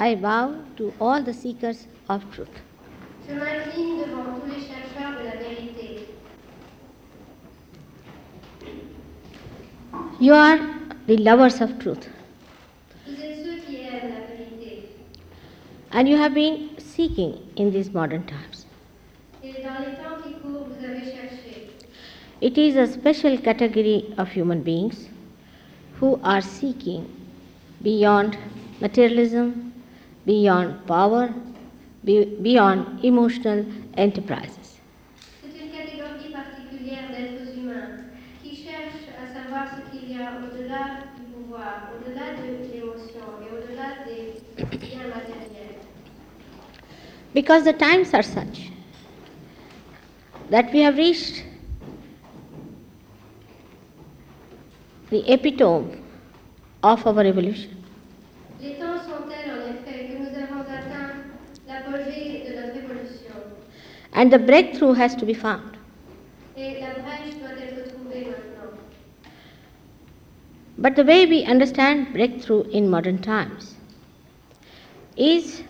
I bow to all the seekers of truth. Je m'incline devant tous les chercheurs de la vérité. You are the lovers of truth, Vous êtes ceux qui aiment la vérité. and you have been seeking in these modern times. Et dans les temps qui courent, vous avez cherché. It is a special category of human beings who are seeking beyond materialism, beyond power, be- beyond emotional enterprises. C'est une catégorie particulière d'êtres humains qui cherchent à savoir ce qu'il y a au-delà du pouvoir, au-delà de l'émotion et au-delà des biens matériels. Because the times are such that we have reached the epitome of our evolution. Les temps sont tels en effet que nous avons atteint l'apogée de notre évolution And the breakthrough has to be found. But the way we understand breakthrough in modern times is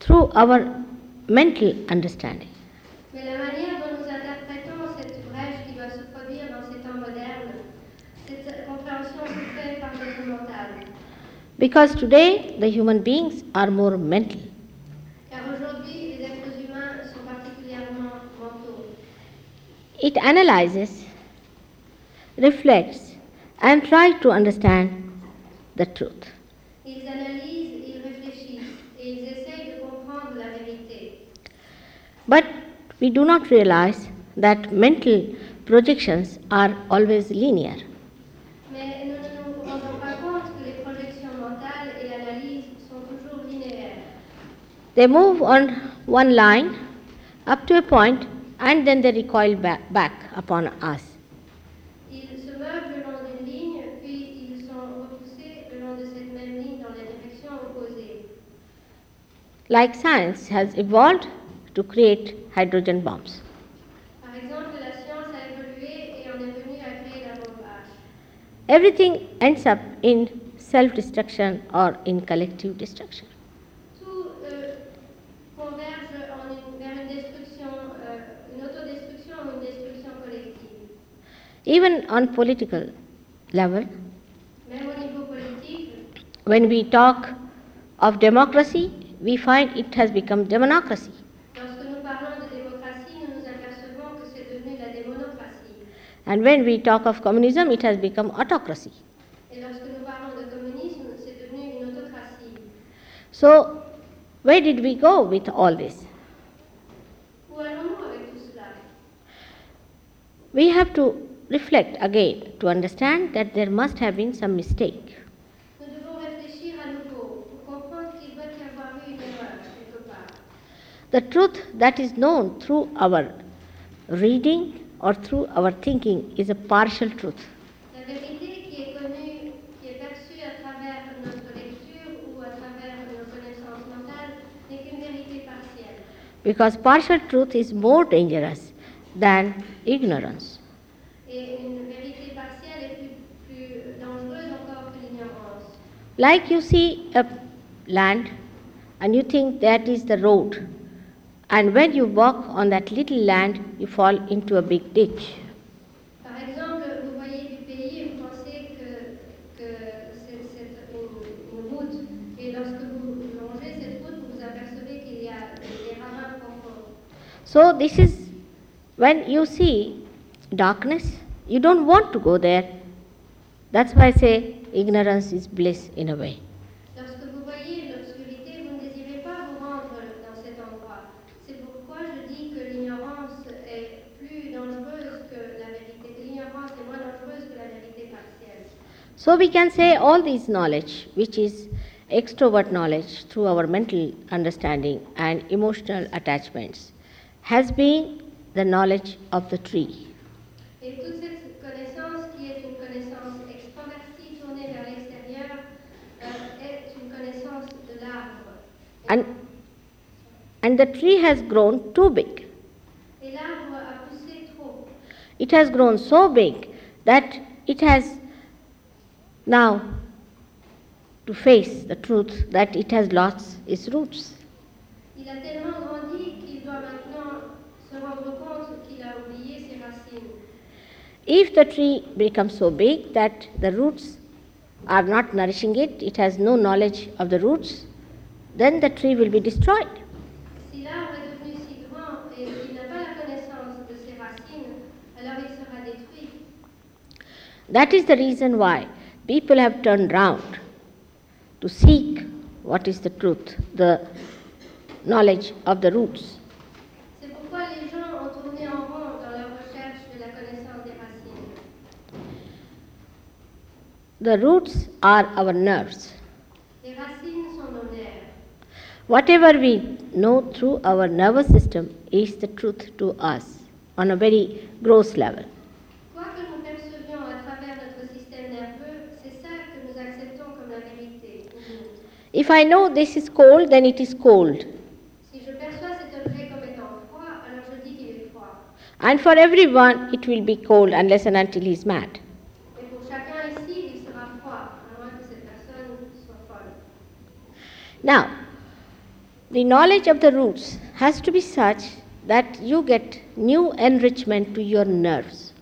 through our mental understanding. Because today the human beings are more mental. It analyzes, reflects, and tries to understand the truth. Ils analysent, ils réfléchissent et ils essayent de comprendre la vérité. But we do not realize that mental projections are always linear. Mais nous ne nous rendons pas compte que les projections mentales et l'analyse sont toujours linéaires. They move on one line up to a point and then they recoil back, back upon us. Ils se meuvent le long d'une ligne, puis ils sont repoussés le long de cette même ligne dans la direction opposée. Like science has evolved to create hydrogen bombs. Exemple, la science a évolué et on est venu à créer la bombe H. Everything ends up in self destruction or in collective destruction. Tout euh, converge en une- vers une destruction, euh, une autodestruction ou une destruction collective. Even on political level, when we talk of democracy, we find it has become demonocracy. And when we talk of communism, it has become autocracy. So, where did we go with all this? We have to reflect again to understand that there must have been some mistake. The truth that is known through our reading or through our thinking is a partial truth. Because partial truth is more dangerous than ignorance. Like you see a land and you think that is the road, and when you walk on that little land, you fall into a big ditch. Par exemple, vous voyez du pays et vous pensez que, que c'est c'est une, une route. Et lorsque vous longez cette route, vous vous apercevez qu'il y a des ravins profonds. So, this is when you see darkness, you don't want to go there. That's why I say ignorance is bliss in a way. Lorsque vous voyez l'obscurité, vous ne désirez pas vous rendre dans cet endroit. C'est pourquoi je dis que l'ignorance est plus dangereuse que la vérité, que l'ignorance est moins dangereuse que la vérité partielle. So, we can say all this knowledge, which is extrovert knowledge through our mental understanding and emotional attachments, has been the knowledge of the tree. Et toute cette connaissance, qui est une connaissance extravertie tournée vers l'extérieur, euh, est une connaissance de l'arbre. Eh, and, and the tree has grown too big. Et l'arbre a poussé trop. It has grown so big that it has now to face the truth that it has lost its roots. Il a tellement grandi qu'il doit maintenant se rendre compte qu'il a oublié ses racines. If the tree becomes so big that the roots are not nourishing it, it has no knowledge of the roots, then the tree will be destroyed. Si l'arbre est devenu si grand et qu'il n'a pas la connaissance de ses racines, alors il sera détruit. That is the reason why people have turned round to seek what is the truth, the knowledge of the roots. C'est pourquoi les gens ont tourné en rond dans leur recherche de la connaissance des racines. The roots are our nerves. Whatever we know through our nervous system is the truth to us on a very gross level. If I know this is cold, then it is cold. And for everyone, it will be cold unless and until he is mad. Et pour chacun ici, il sera froid, à moins que cette personne soit folle. Now, the knowledge of the roots has to be such that you get new enrichment to your nerves.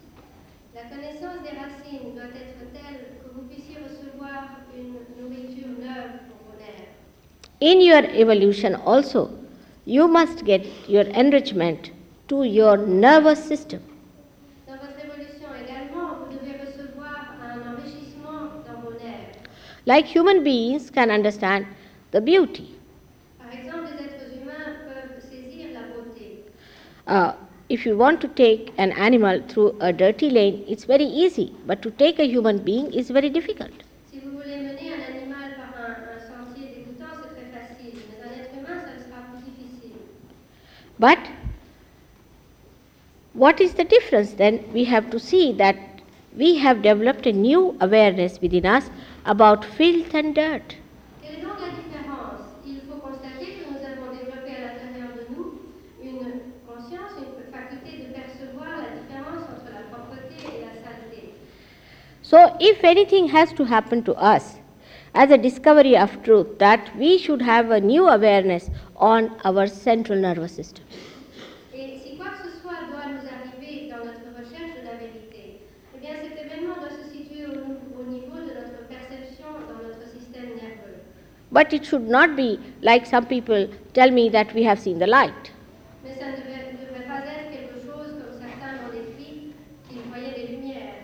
La connaissance des racines doit être telle que vous puissiez recevoir une nourriture neuve pour vos nerfs. In your evolution, also, you must get your enrichment to your nervous system. Dans votre évolution également, vous devez recevoir un enrichissement dans vos nerfs. Like human beings can understand the beauty. Par exemple, les êtres humains peuvent saisir la beauté. Uh, if you want to take an animal through a dirty lane, it's very easy, but to take a human being is very difficult. Si vous voulez mener un animal par un, un sentier dégoûtant, c'est très facile, mais un être humain, ça sera plus difficile. But what is the difference then? We have to see that we have developed a new awareness within us about filth and dirt. Quelle est donc la différence Il faut constater que nous avons développé à l'intérieur de nous une conscience, une faculté de percevoir la différence entre la propreté et la saleté. So, if anything has to happen to us as a discovery of truth, that we should have a new awareness on our central nervous system. But it should not be like some people tell me that we have seen the light. Mais ça ne devrait, ne devrait pas être quelque chose comme certains l'ont décrit, qu'ils voyaient des lumières.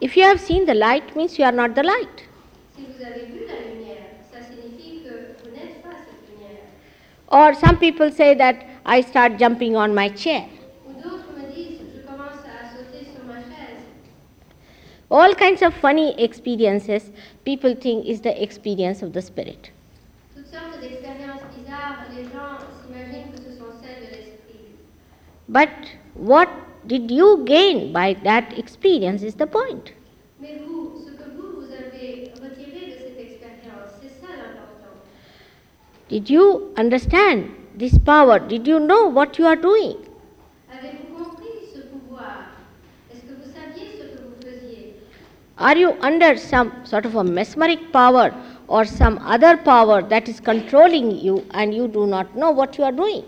If you have seen the light, means you are not the light. Si vous avez vu la lumière, ça signifie que vous n'êtes pas cette lumière. Or some people say that I start jumping on my chair. Ou d'autres me disent, je commence à sauter sur ma chaise. All kinds of funny experiences people think is the experience of the spirit. Toutes sortes d'expériences bizarres, les gens s'imaginent que ce sont celles de l'esprit. But what did you gain by that experience is the point. Vous, vous, vous. Did you understand this power? Did you know what you are doing? Avez-vous compris ce pouvoir Est-ce que vous saviez ce que vous faisiez Are you under some sort of a mesmeric power or some other power that is controlling you and you do not know what you are doing?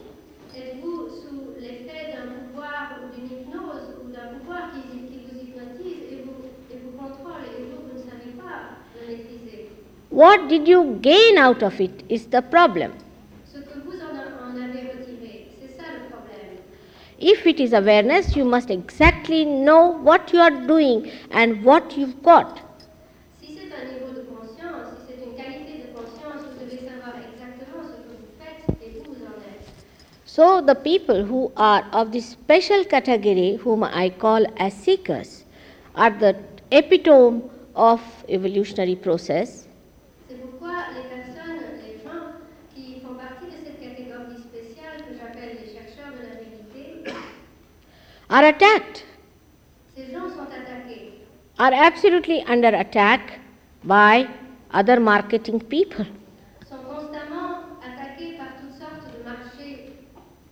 Êtes-vous sous l'effet d'un pouvoir ou d'une hypnose ou d'un pouvoir qui, qui vous hypnotise et vous, et vous contrôle et vous, vous ne savez pas le maîtriser What did you gain out of it is the problem. Ce que vous en, en avez retiré, c'est ça le problème. If it is awareness, you must exactly know what you are doing and what you've got. Si c'est un niveau de conscience, si c'est une qualité de conscience, vous devez savoir exactement ce que vous faites et où vous en êtes. So, the people who are of this special category, whom I call as seekers, are the epitome of evolutionary process. Pourquoi les personnes, les gens qui font partie de cette catégorie spéciale que j'appelle les chercheurs de la vérité, Are attacked, ces gens sont attaqués. are absolutely under attack by other marketing people. sont constamment attaqués par toutes sortes de marchés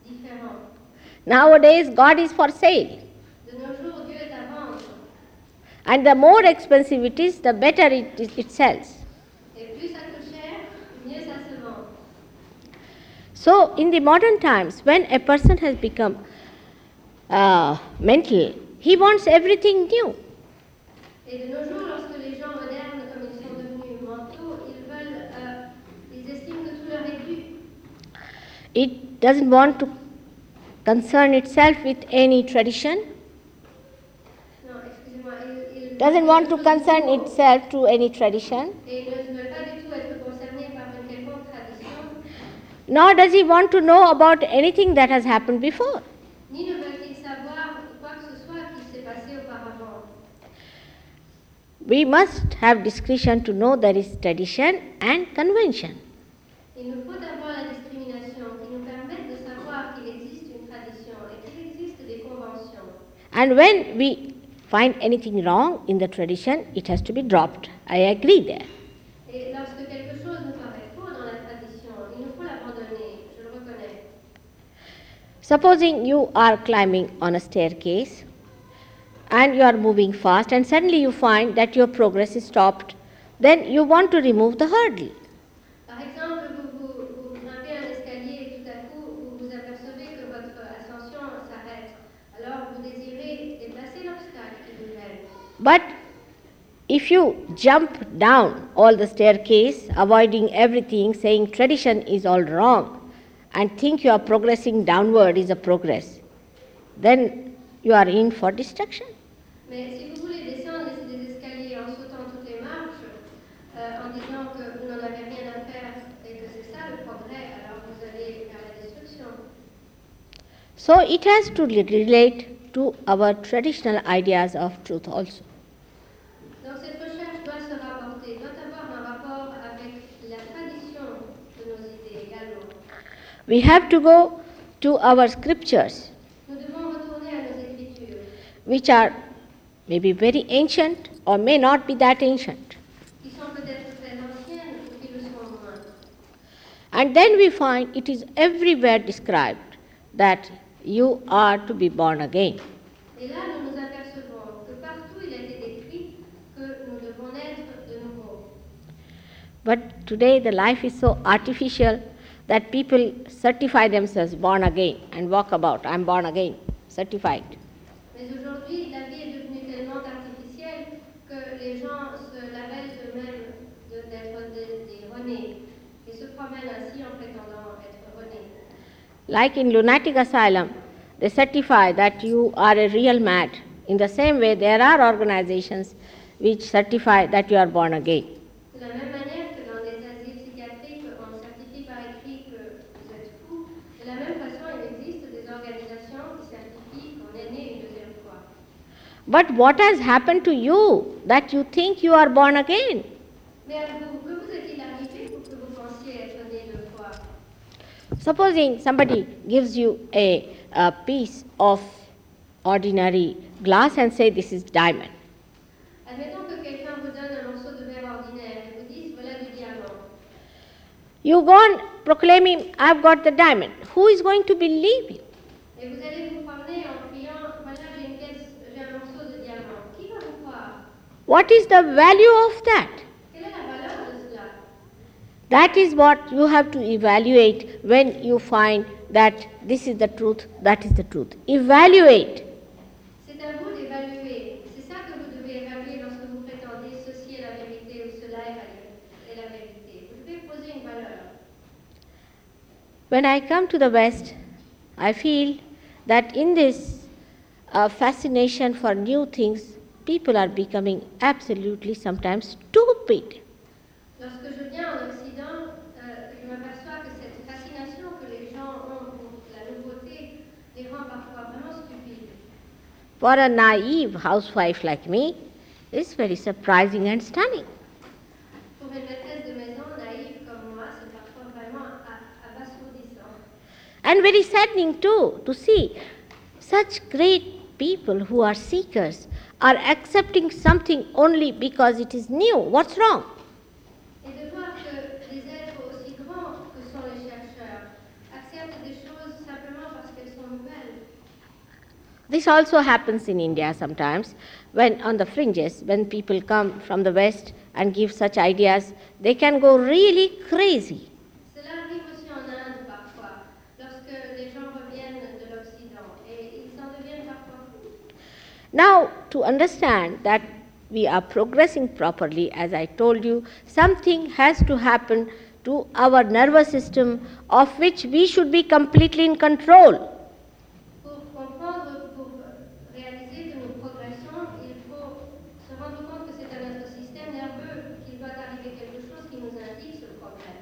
différents. Nowadays, God is for sale, De nos jours, Dieu est à vendre. and the more expensive it is, the better it, it, it sells. Et plus ça So, in the modern times, when a person has become uh, mental, he wants everything new. Et de nos jours, lorsque les gens modernes, comme ils sont devenus mentaux, ils veulent, euh, ils estiment que tout leur est dû. It doesn't want to concern itself with any tradition, Non, excusez-moi, ils, ils doesn't want to concern itself to any tradition, Et ils ne veulent pas du tout être concernés par une quelconque tradition, nor does he want to know about anything that has happened before. ni ne veulent-ils savoir quoi que ce soit qui s'est passé auparavant. We must have discretion to know there is tradition and convention. Il nous faut avoir la discrimination qui nous permette de savoir qu'il existe une tradition et qu'il existe des conventions. And when we find anything wrong in the tradition, it has to be dropped. I agree there. Et lorsque quelque chose nous paraît faux dans la tradition, il nous faut l'abandonner, je le reconnais. Supposing you are climbing on a staircase and you are moving fast, and suddenly you find that your progress is stopped, then you want to remove the hurdle. Par exemple, vous, vous, vous grimpez un escalier et tout à coup, vous vous apercevez que votre ascension s'arrête. Alors, vous désirez déplacer l'obstacle qui vous gêne. But if you jump down all the staircase, avoiding everything, saying tradition is all wrong, and think you are progressing downward is a progress, then you are in for destruction. Mais si vous voulez descendre les- les escaliers en sautant toutes les marches, euh, en disant que vous n'en avez rien à faire et que c'est ça le progrès, alors vous allez vers la destruction. So it has to relate to our traditional ideas of truth also. Donc cette recherche doit se rapporter, doit avoir un rapport avec la tradition de nos idées également. We have to go to our scriptures, which are maybe very ancient or may not be that ancient. And then we find it is everywhere described that you are to be born again. But today the life is so artificial that people certify themselves born again and walk about. I'm born again, certified. Mais aujourd'hui, la vie est devenue tellement artificielle que les gens se labellent eux-mêmes de- d'être des, des renés et se promènent ainsi en prétendant être renés. Like in lunatic asylum, they certify that you are a real mad. In the same way, there are organizations which certify that you are born again. De la même manière que dans les asiles psychiatriques, on certifie par écrit que vous êtes fou, de la même façon, il existe des organisations qui certifient qu'on est né une deuxième fois. But what has happened to you that you think you are born again? Supposing somebody gives you a, a piece of ordinary glass and say this is diamond. You go on proclaiming, I've got the diamond. Who is going to believe you? Et vous allez vous promener en criant voilà j'ai une pièce, j'ai un morceau de diamant. Qui va vous croire What is the value of that? Quelle est la valeur de cela That is what you have to evaluate when you find that this is the truth, that is the truth. Evaluate. C'est à vous d'évaluer. C'est ça que vous devez évaluer lorsque vous prétendez ceci est la vérité ou cela est la, est la vérité. Vous devez poser une valeur. When I come to the West, I feel that in this uh, fascination for new things, people are becoming absolutely sometimes stupid. Lorsque je viens en Occident, euh, je m'aperçois que cette fascination que les gens ont pour la nouveauté les rend parfois vraiment stupides. For a naive housewife like me, it's very surprising and stunning. Pour une maîtresse de maison naïve comme moi, c'est parfois vraiment abasourdissant. And very saddening too to see such great people who are seekers are accepting something only because it is new. What's wrong? Et de voir que des êtres aussi grands que sont les chercheurs acceptent des choses simplement parce qu'elles sont nouvelles. This also happens in India sometimes when on the fringes, when people come from the West and give such ideas, they can go really crazy. Cela arrive aussi en Inde parfois. Now, to understand that we are progressing properly, as I told you, something has to happen to our nervous system of which we should be completely in control. Pour comprendre, pour réaliser que nous progressons, il faut se rendre compte que c'est à notre système nerveux qu'il doit arriver quelque chose qui nous indique ce progrès.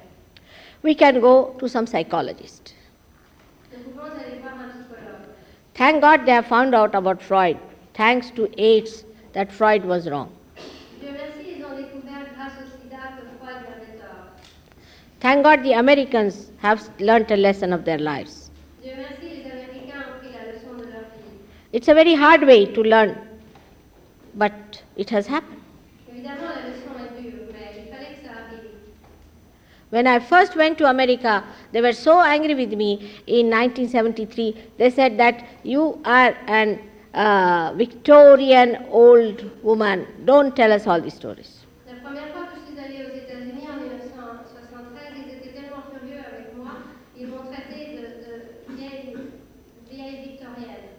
We can go to some psychologist. Nous pouvons aller voir un psychologue. Thank God they have found out about Freud. Thanks to AIDS, that Freud was wrong. Thank God the Americans have learnt a lesson of their lives. It's a very hard way to learn, but it has happened. When I first went to America, they were so angry with me in 1973. They said that you are an uh, Victorian old woman. Don't tell us all these stories. La première fois que je suis allée aux États-Unis en 1973, ils étaient tellement furieux avec moi, ils m'ont traité de, de vieille, vieille victorienne.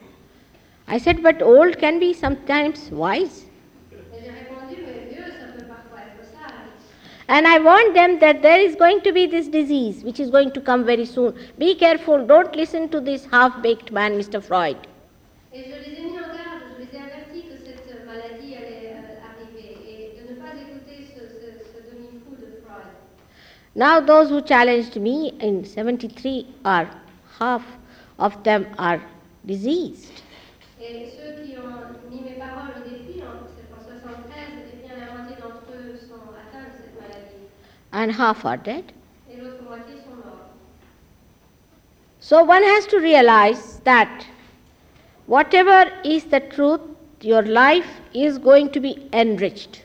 I said, but old can be sometimes wise. Et j'ai répondu, mais vieux, ça peut parfois être sage. And I warned them that there is going to be this disease which is going to come very soon. Be careful, don't listen to this half baked man, Mr. Freud. Et je les ai mis en garde, je les ai avertis que cette maladie allait euh, arriver et de ne pas écouter ce, ce- ce demi-fou de Freud. Now, those who challenged me in 73 are half of them are diseased. Et ceux qui ont mis mes paroles au défi, en, 73, eh bien la moitié d'entre eux sont atteints de cette maladie and half are dead. et l'autre moitié sont morts. So one has to realize that whatever is the truth, your life is going to be enriched.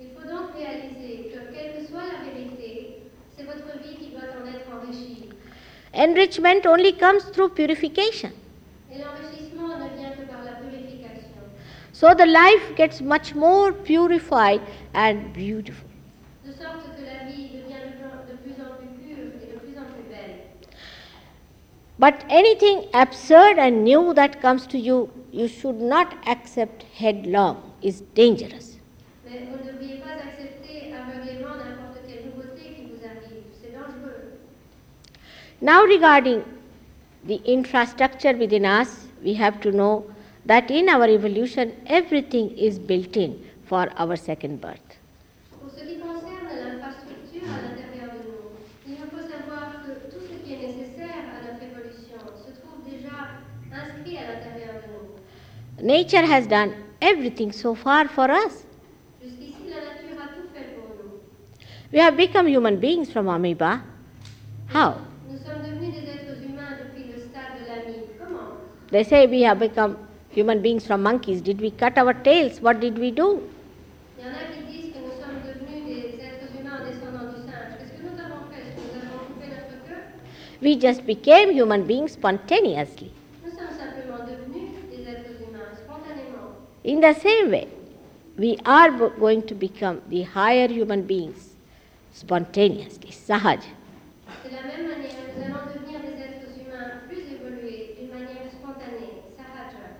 Il faut donc réaliser que quelle que soit la vérité, c'est votre vie qui doit en être enrichie. Enrichment only comes through purification. So the life gets much more purified and beautiful. But anything absurd and new that comes to you, you should not accept headlong, is dangerous. Mais vous ne devriez pas accepter aveuglément n'importe quelle nouveauté qui vous arrive. C'est dangereux. Now, regarding the infrastructure within us, we have to know that in our evolution, everything is built in for our second birth. Nature has done everything so far for us. We have become human beings from amoeba. How? They say we have become human beings from monkeys. Did we cut our tails? What did we do? Il y en a qui disent que nous sommes devenus des êtres humains en descendant du singe. Qu'est-ce que nous avons fait Est-ce que nous avons coupé notre queue We just became human beings spontaneously. Nous sommes simplement devenus des êtres humains spontanément. In the same way, we are going to become the higher human beings spontaneously, sahaj. De la même manière, nous allons devenir des êtres humains plus évolués d'une manière spontanée, sahaja.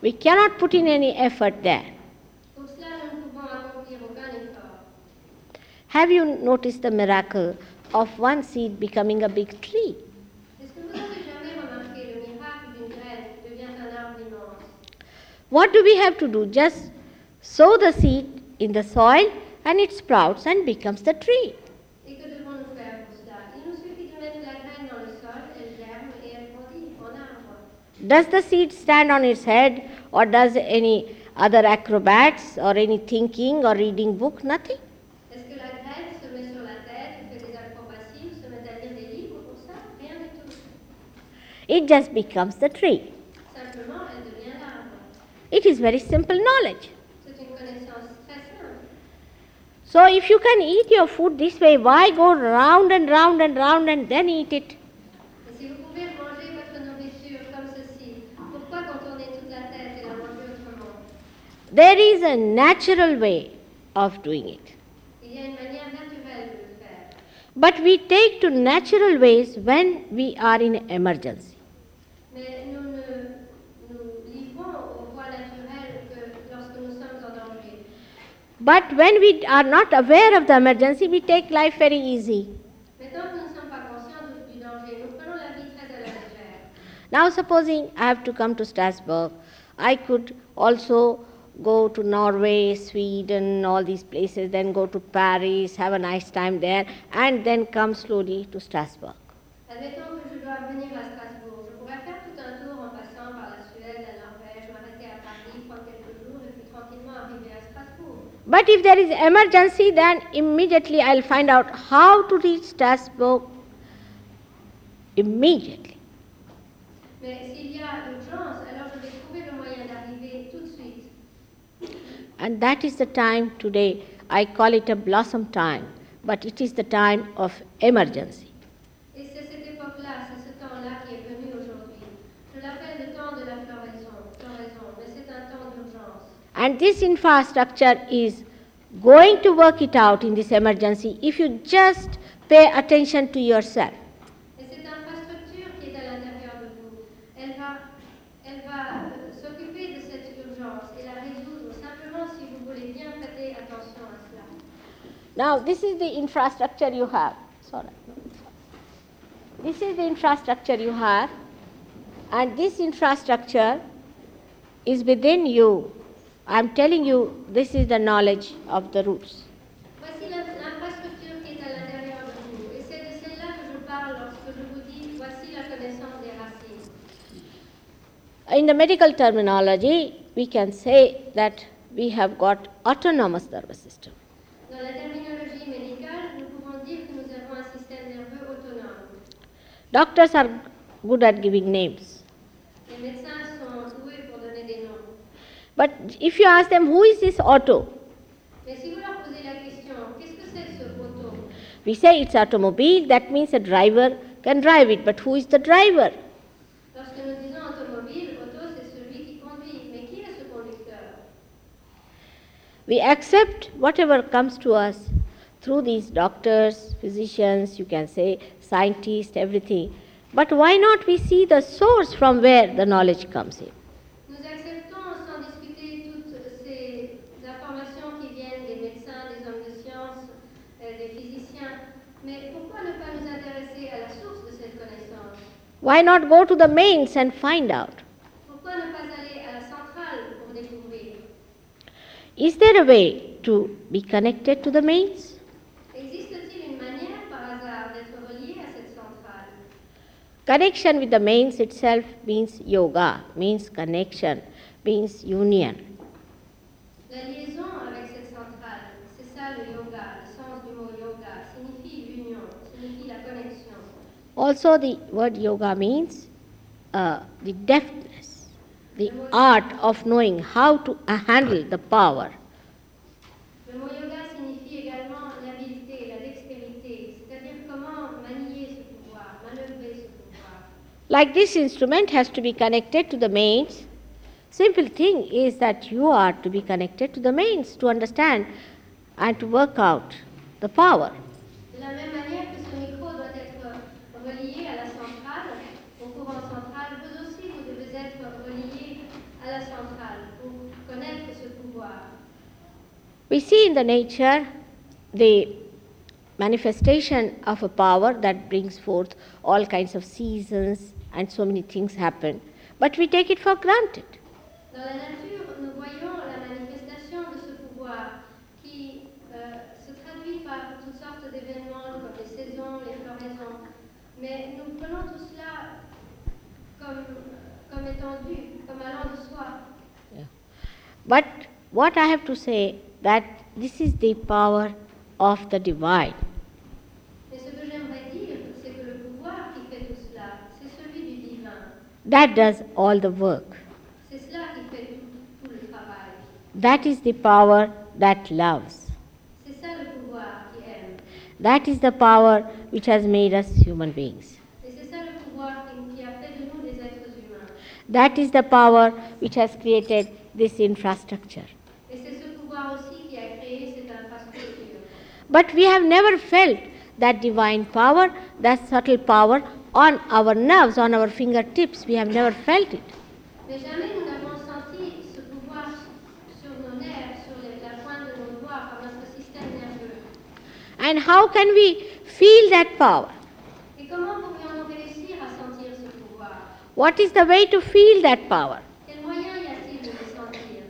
We cannot put in any effort there. Have you noticed the miracle of one seed becoming a big tree? What do we have to do? Just sow the seed in the soil and it sprouts and becomes the tree. Et que devons-nous faire pour cela Il nous suffit de mettre la graine dans le sol, elle germe et elle grandit en arbre. Does the seed stand on its head or does any other acrobats or any thinking or reading book? Nothing. Est-ce que la graine se met sur la tête, ou fait des acrobaties, ou se met à lire des livres pour ça Rien du tout. It just becomes the tree. Simplement, elle devient l'arbre. It is very simple knowledge. C'est une connaissance très simple. So if you can eat your food this way, why go round and round and round and then eat it? Et si vous pouvez manger votre nourriture comme ceci, pourquoi contourner toute la tête et la manger autrement There is a natural way of doing it. But we take to natural ways when we are in emergency. But when we are not aware of the emergency, we take life very easy. Now, supposing I have to come to Strasbourg, I could also go to Norway, Sweden, all these places, then go to Paris, have a nice time there, and then come slowly to Strasbourg. Admettons que je dois venir à Strasbourg. Je pourrais faire tout un tour en passant par la Suède, la Norvège, m'arrêter à Paris, prendre quelques jours et puis tranquillement arriver à Strasbourg. But if there is emergency, then immediately I'll find out how to reach Strasbourg immediately. Mais s'il y a urgence, alors je vais trouver le moyen d'arriver tout de suite. And that is the time today. I call it a blossom time, but it is the time of emergency. Et c'est cette époque-là, c'est ce temps-là qui est venu aujourd'hui. Je l'appelle le temps de la floraison, floraison mais c'est un temps d'urgence. And this infrastructure is going to work it out in this emergency if you just pay attention to yourself. Et cette infrastructure qui est à l'intérieur de vous, elle va, elle va euh, s'occuper de cette urgence et la résoudre simplement si vous voulez bien prêter attention à cela. Now, this is the infrastructure you have. Sorry. This is the infrastructure you have, and this infrastructure is within you. I am telling you, this is the knowledge of the roots. In the medical terminology, we can say that we have got autonomous nervous system. Dans la terminologie médicale, nous pouvons dire que nous avons un système nerveux autonome. Doctors are good at giving names. Les médecins sont doués pour donner des noms. But if you ask them, who is this auto? Mais si vous leur posez la question, qu'est-ce que c'est ce auto We say it's automobile, that means a driver can drive it, but who is the driver? Lorsque nous disons automobile, auto, c'est celui qui conduit. Mais qui est ce conducteur We accept whatever comes to us through these doctors, physicians, you can say scientists, everything. But why not we see the source from where the knowledge comes in? Nous acceptons sans discuter toutes ces informations qui viennent des médecins, des hommes de science, euh, des physiciens. Mais pourquoi ne pas nous intéresser à la source de cette connaissance Why not go to the mains and find out? Pourquoi ne pas aller à la centrale pour découvrir Is there a way to be connected to the mains? Existe-t-il une manière par hasard d'être relié à cette centrale Connection with the mains itself means yoga, means connection, means union. La liaison avec cette centrale, c'est ça le yoga, le sens du mot yoga, signifie l'union, signifie la connexion. Also, the word yoga means uh, the deftness, the art of knowing how to handle the power. Le mot yoga signifie également l'habileté, la dextérité, c'est-à-dire comment manier ce pouvoir, manœuvrer ce pouvoir. Like this instrument has to be connected to the mains. Simple thing is that you are to be connected to the mains to understand and to work out the power. De la même manière que ce micro doit être relié à la centrale, au courant central, vous aussi vous devez être relié à la centrale pour connaître ce pouvoir. We see in the nature the manifestation of a power that brings forth all kinds of seasons and so many things happen, but we take it for granted. Dans la nature, nous voyons la manifestation de ce pouvoir qui euh, se traduit par toutes sortes d'événements comme les saisons, les floraisons. Mais nous prenons tout cela comme, comme étant comme allant de soi. But what I have to say that this is the power of the divine. Mais ce que j'aimerais dire, c'est que le pouvoir qui fait tout cela, c'est celui du divin. That does all the work. C'est cela qui fait tout, tout le travail. That is the power that loves. C'est ça le pouvoir qui aime. That is the power which has made us human beings. Et c'est ça le pouvoir qui, qui a fait de nous des êtres humains. That is the power which has created this infrastructure. But we have never felt that divine power, that subtle power on our nerves, on our fingertips. We have never felt it. Mais jamais nous n'avons senti ce pouvoir sur nos nerfs, sur les- la pointe de nos doigts, And how can we feel that power? Et comment pourrions-nous réussir à sentir ce pouvoir What is the way to feel that power? Quel moyen y a-t-il de le sentir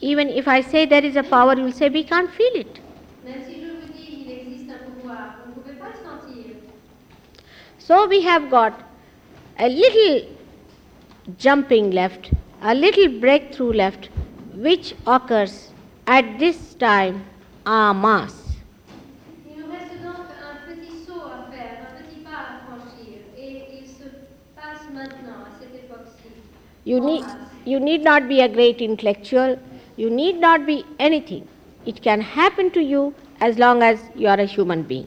Even if I say there is a power, you will say we can't feel it. Même si je vous dis qu'il existe un pouvoir, vous ne pouvez pas le sentir. So we have got a little jumping left, a little breakthrough left, which occurs at this time en masse. Il nous reste donc un petit saut à faire, un petit pas à franchir, et il se passe maintenant, à cette époque-ci. You need, you need not be a great intellectual, you need not be anything. It can happen to you as long as you are a human being.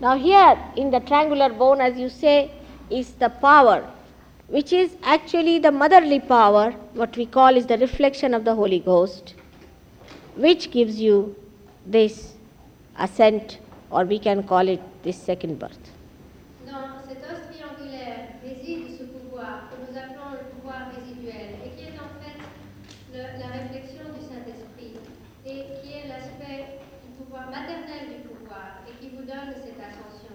Now, here in the triangular bone, as you say, is the power, which is actually the motherly power, what we call is the reflection of the Holy Ghost, which gives you this ascent, or we can call it this second birth. Dans cet os triangulaire réside ce pouvoir que nous appelons le pouvoir résiduel et qui est en fait le- la réflexion du Saint-Esprit et qui est l'aspect du pouvoir maternel du pouvoir et qui vous donne cette ascension.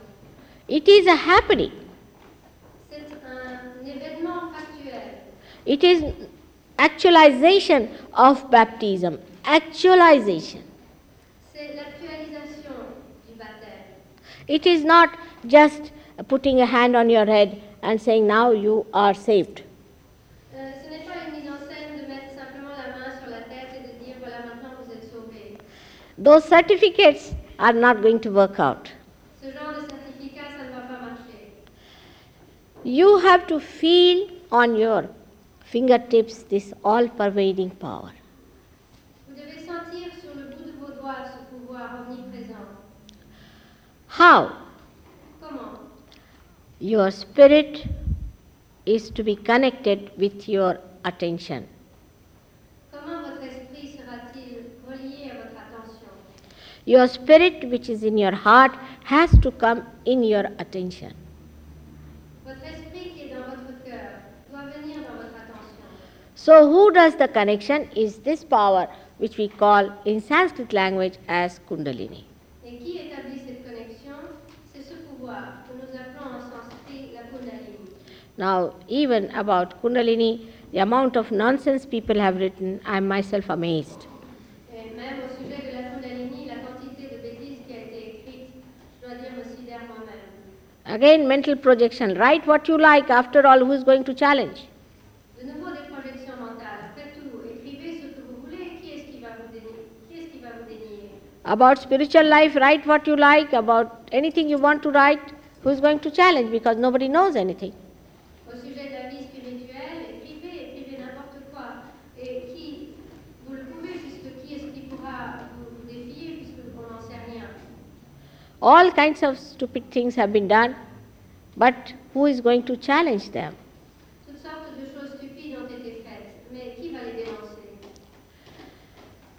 It is a happening, it is actualization of baptism, actualization. It is not just putting a hand on your head and saying, Now you are saved. Those certificates are not going to work out. Ce genre de certificat, ça ne va pas marcher. You have to feel on your fingertips this all pervading power. Vous devez sentir sur le bout de vos doigts ce pouvoir omniprésent. How? Your spirit is to be connected with your attention. Comment votre esprit sera-t-il relié à votre attention Your spirit, which is in your heart, has to come in your attention. Votre esprit qui est dans votre cœur doit venir dans votre attention. So, who does the connection is this power, which we call in Sanskrit language as Kundalini. Et qui établit cette connexion C'est ce pouvoir que nous appelons en sanskrit la Kundalini. Now, even about Kundalini, the amount of nonsense people have written, I am myself amazed. Et même au sujet de la Kundalini, la quantité de bêtises qui a été écrite, je dois dire, me sidère moi-même. Again, mental projection. Write what you like. After all, who is going to challenge? De nouveau des projections mentales. Après tout, écrivez ce que vous voulez. Qui est-ce qui va vous dénier Qui est-ce qui va vous dénier About spiritual life, write what you like. About anything you want to write, who is going to challenge? Because nobody knows anything. Au sujet de la vie spirituelle, écrivez, écrivez n'importe quoi. Et qui, vous le pouvez, puisque qui est-ce qui pourra vous, vous défier, puisque on n'en sait rien. All kinds of stupid things have been done, but who is going to challenge them? Toutes sortes de choses stupides ont été faites, mais qui va les dénoncer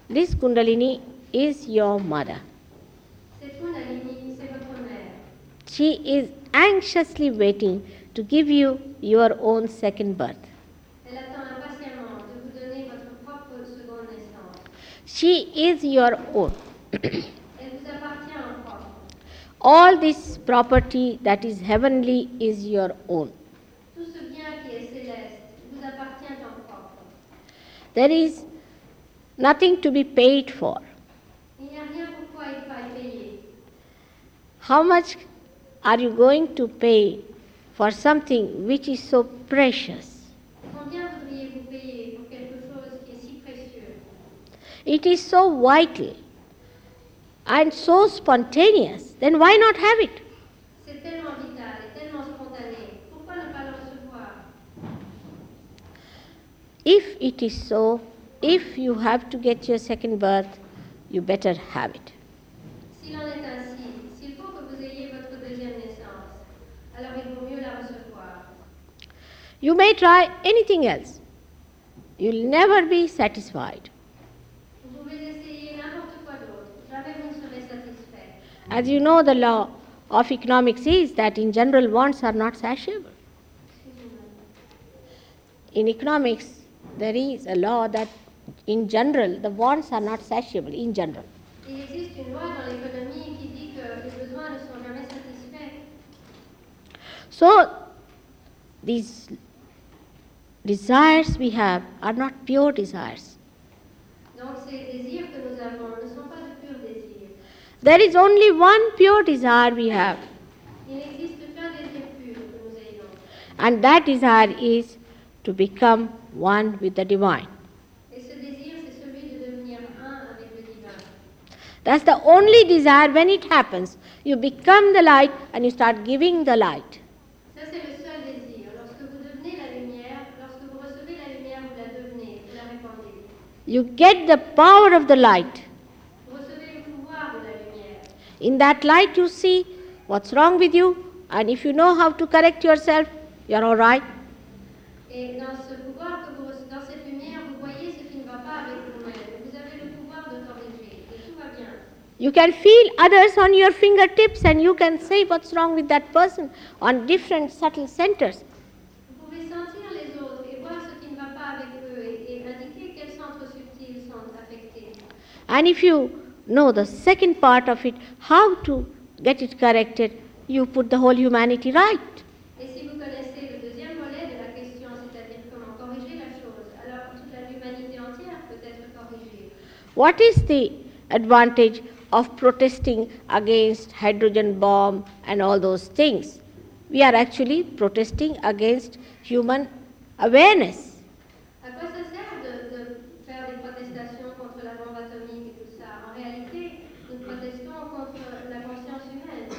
This Kundalini is your mother. She is anxiously waiting to give you your own second birth. She is your own. All this property that is heavenly is your own. There is nothing to be paid for. Il n'y a rien pour quoi il faille payer. How much are you going to pay for something which is so precious? Combien voudriez-vous payer pour quelque chose qui est si précieux It is so vital and so spontaneous. Then why not have it? C'est tellement vital et tellement spontané. Pourquoi ne pas le recevoir If it is so, if you have to get your second birth, you better have it. S'il en est ainsi, s'il faut que vous ayez votre deuxième naissance, alors il vaut mieux la recevoir. You may try anything else. You'll never be satisfied. As you know, the law of economics is that in general wants are not satiable. In economics, there is a law that in general the wants are not satiable, in general. So, these desires we have are not pure desires. Donc ces désirs que nous avons ne sont pas de purs désirs. There is only one pure desire we have, Il n'existe qu'un désir pur que nous ayons. and that desire is to become one with the divine. Et ce désir, c'est celui de devenir un avec le divin. That's the only desire when it happens. You become the light and you start giving the light. Ça, c'est le seul désir. Lorsque vous devenez la lumière, lorsque vous recevez la lumière, vous la devenez, vous la répandez. You get the power of the light. Vous recevez le pouvoir de la lumière. In that light, you see what's wrong with you, and if you know how to correct yourself, you're all right. Et dans ce pouvoir que vous recevez, dans cette lumière, vous voyez ce qui ne va pas avec vous-même. Et Vous avez le pouvoir de corriger. Et tout va bien. You can feel others on your fingertips, and you can say what's wrong with that person on different subtle centers. Vous pouvez sentir les autres et voir ce qui ne va pas avec eux et, et indiquer quels centres subtils sont affectés. And if you know the second part of it, how to get it corrected, you put the whole humanity right. Et si vous connaissez le deuxième volet de la question, c'est-à-dire comment corriger la chose, alors toute la l'humanité entière peut être corrigée. What is the advantage of protesting against hydrogen bomb and all those things? We are actually protesting against human awareness. À quoi ça sert de, de faire des protestations contre la bombe atomique et tout ça En réalité, nous protestons contre la conscience humaine,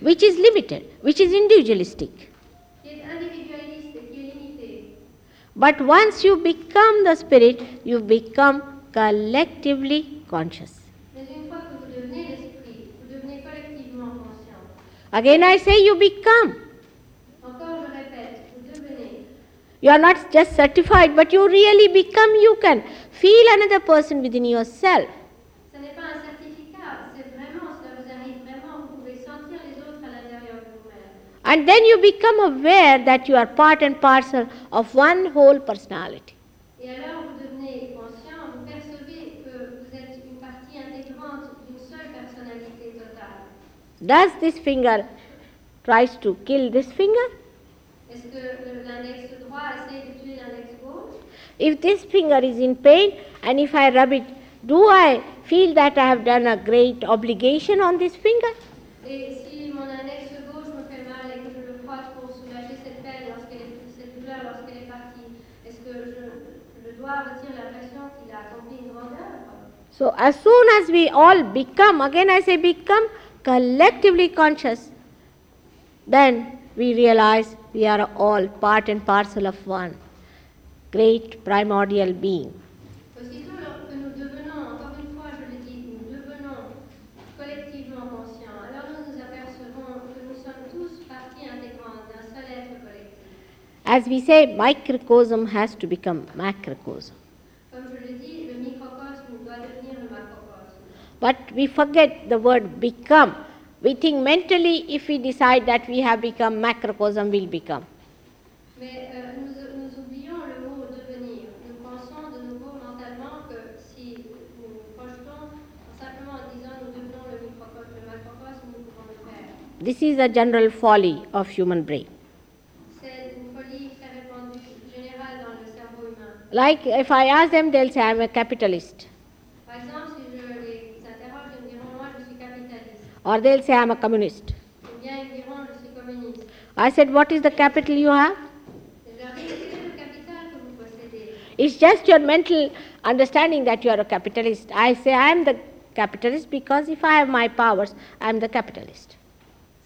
which is limited, which is individualistic. qui est individualiste et qui est limitée. But once you become the spirit, you become collectively conscious. Mais une fois que vous devenez l'esprit, vous devenez collectivement conscient. Again, I say you become. Encore, je répète, vous devenez. You are not just certified, but you really become. You can feel another person within yourself. Ce n'est pas un certificat, c'est vraiment, cela vous arrive vraiment, vous pouvez sentir les autres à l'intérieur de vous-même. And then you become aware that you are part and parcel of one whole personality. Et alors vous devenez conscient, vous percevez que vous êtes une partie intégrante d'une seule personnalité totale. Does this finger tries to kill this finger? Est-ce que le- l'index droit essaie de tuer l'index gauche If this finger is in pain and if I rub it, do I feel that I have done a great obligation on this finger? Et si mon index gauche me fait mal et que je le frotte pour soulager cette peine, lorsqu'elle est, cette douleur lorsqu'elle est partie, est-ce que je, le doigt retire l'impression qu'il a accompli une grande œuvre So, as soon as we all become, again I say become collectively conscious, then we realize we are all part and parcel of one great primordial being. Aussitôt lorsque nous devenons, encore une fois je le dis, nous devenons collectivement conscients, alors nous nous apercevons que nous sommes tous partie intégrante d'un seul être collectif. As we say, microcosm has to become macrocosm. Comme je le dis, le microcosme doit devenir le macrocosme. But we forget the word become. We think mentally, if we decide that we have become, macrocosm we will become. Mais euh, nous, nous oublions le mot devenir. Nous pensons de nouveau mentalement que si nous nous projetons simplement en disant nous devenons le microcosme, le macrocosme, nous pouvons le faire. This is a general folly of human brain. C'est une folie très répandue, générale dans le cerveau humain. Like if I ask them, they'll say, I'm a capitalist. Par exemple, si je les interroge, ils me diront moi je suis capitaliste. Or they'll say, I'm a communist. Ou bien ils diront je suis communiste. I said, What is the capital you have? Et je leur dis quel est le capital que vous possédez It's just your mental understanding that you are a capitalist. I say, I am the capitalist because if I have my powers, I am the capitalist.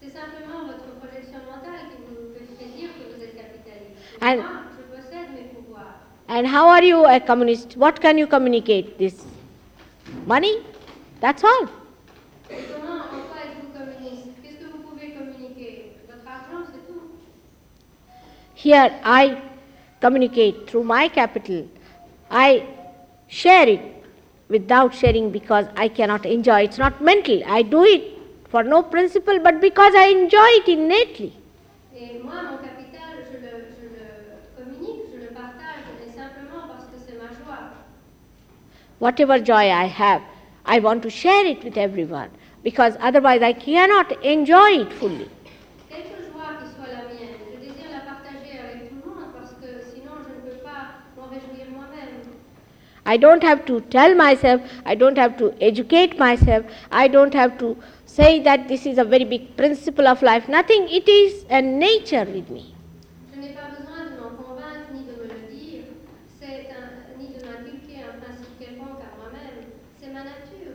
C'est simplement votre projection mentale qui vous fait dire que vous êtes capitaliste. Et And- moi, je possède mes pouvoirs. And how are you a communist? What can you communicate? This money? That's all. Here I communicate through my capital. I share it without sharing because I cannot enjoy. It's not mental. I do it for no principle, but because I enjoy it innately. Et moi, mon capital, je le, je le communique, je le partage whatever joy I have, I want to share it with everyone because otherwise I cannot enjoy it fully. Quelque joie qui soit la mienne, je désire la partager avec tout le monde parce que sinon je ne peux pas m'en réjouir moi-même. I don't have to tell myself, I don't have to educate myself, I don't have to say that this is a very big principle of life. Nothing, it is a nature with me. Je n'ai pas besoin de m'en convaincre ni de me le dire, c'est un- ni de m'inculquer un principe quelconque à moi-même. C'est ma nature.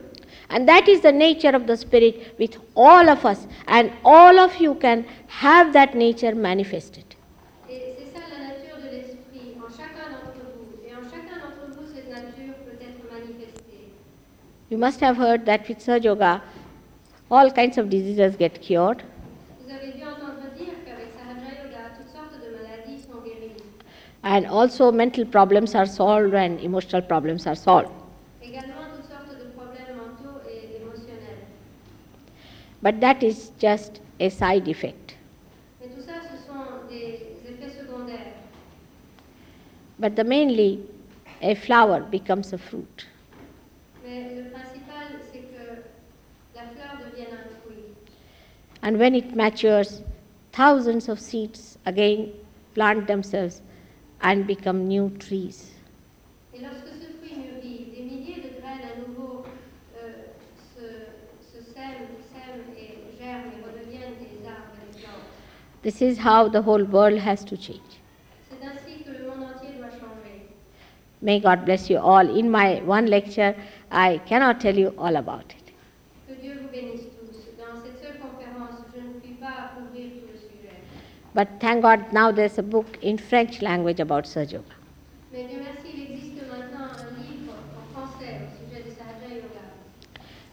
And that is the nature of the Spirit with all of us, and all of you can have that nature manifested. Et c'est ça la nature de l'esprit en chacun d'entre vous. Et en chacun d'entre vous, cette nature peut être manifestée. You must have heard that with Sahaja Yoga, all kinds of diseases get cured, Vous avez dû entendre dire qu'avec Sahaja Yoga, toutes sortes de maladies sont guéries. and also mental problems are solved and emotional problems are solved. Également toutes sortes de problèmes mentaux et émotionnels. But that is just a side effect. Mais tout ça, ce sont des effets secondaires. But the mainly, a flower becomes a fruit. Mais le principal, c'est que la fleur devienne un fruit. And when it matures, thousands of seeds again plant themselves and become new trees. Et lorsque ce fruit mûrit, des milliers de graines à nouveau euh, se, se sèment, sèment et germent et redeviennent des arbres et des plantes. This is how the whole world has to change. May God bless you all. In my one lecture, I cannot tell you all about it. But thank God now there's a book in French language about Sahaja Yoga.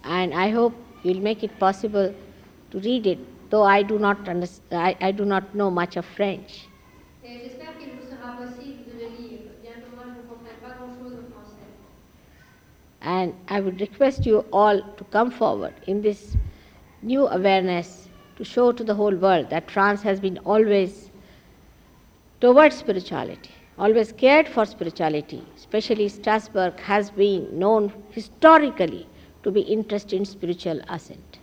And I hope you'll make it possible to read it, though I do not, underst- I, I do not know much of French. Et j'espère qu'il vous sera possible de le lire, bien que moi je ne comprenne pas grand-chose au français. And I would request you all to come forward in this new awareness to show to the whole world that France has been always towards spirituality, always cared for spirituality. Especially Strasbourg has been known historically to be interested in spiritual ascent.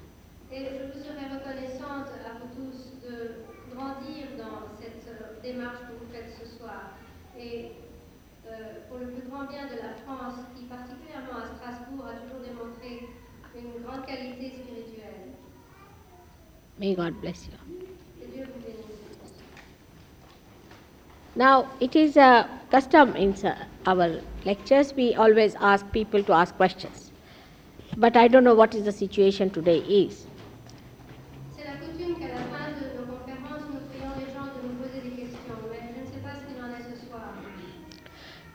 Eh, Et je vous serai reconnaissante à vous tous de grandir dans cette euh, démarche que vous faites ce soir. Et euh, pour le plus grand bien de la France, qui particulièrement à Strasbourg a toujours démontré une grande qualité spirituelle. May God bless you. Que Dieu vous bénisse. Now, it is a custom in our lectures, we always ask people to ask questions. But I don't know what is the situation today is. C'est la coutume qu'à la fin de nos conférences, nous prions les gens de nous poser des questions, mais je ne sais pas ce qu'il en est ce soir.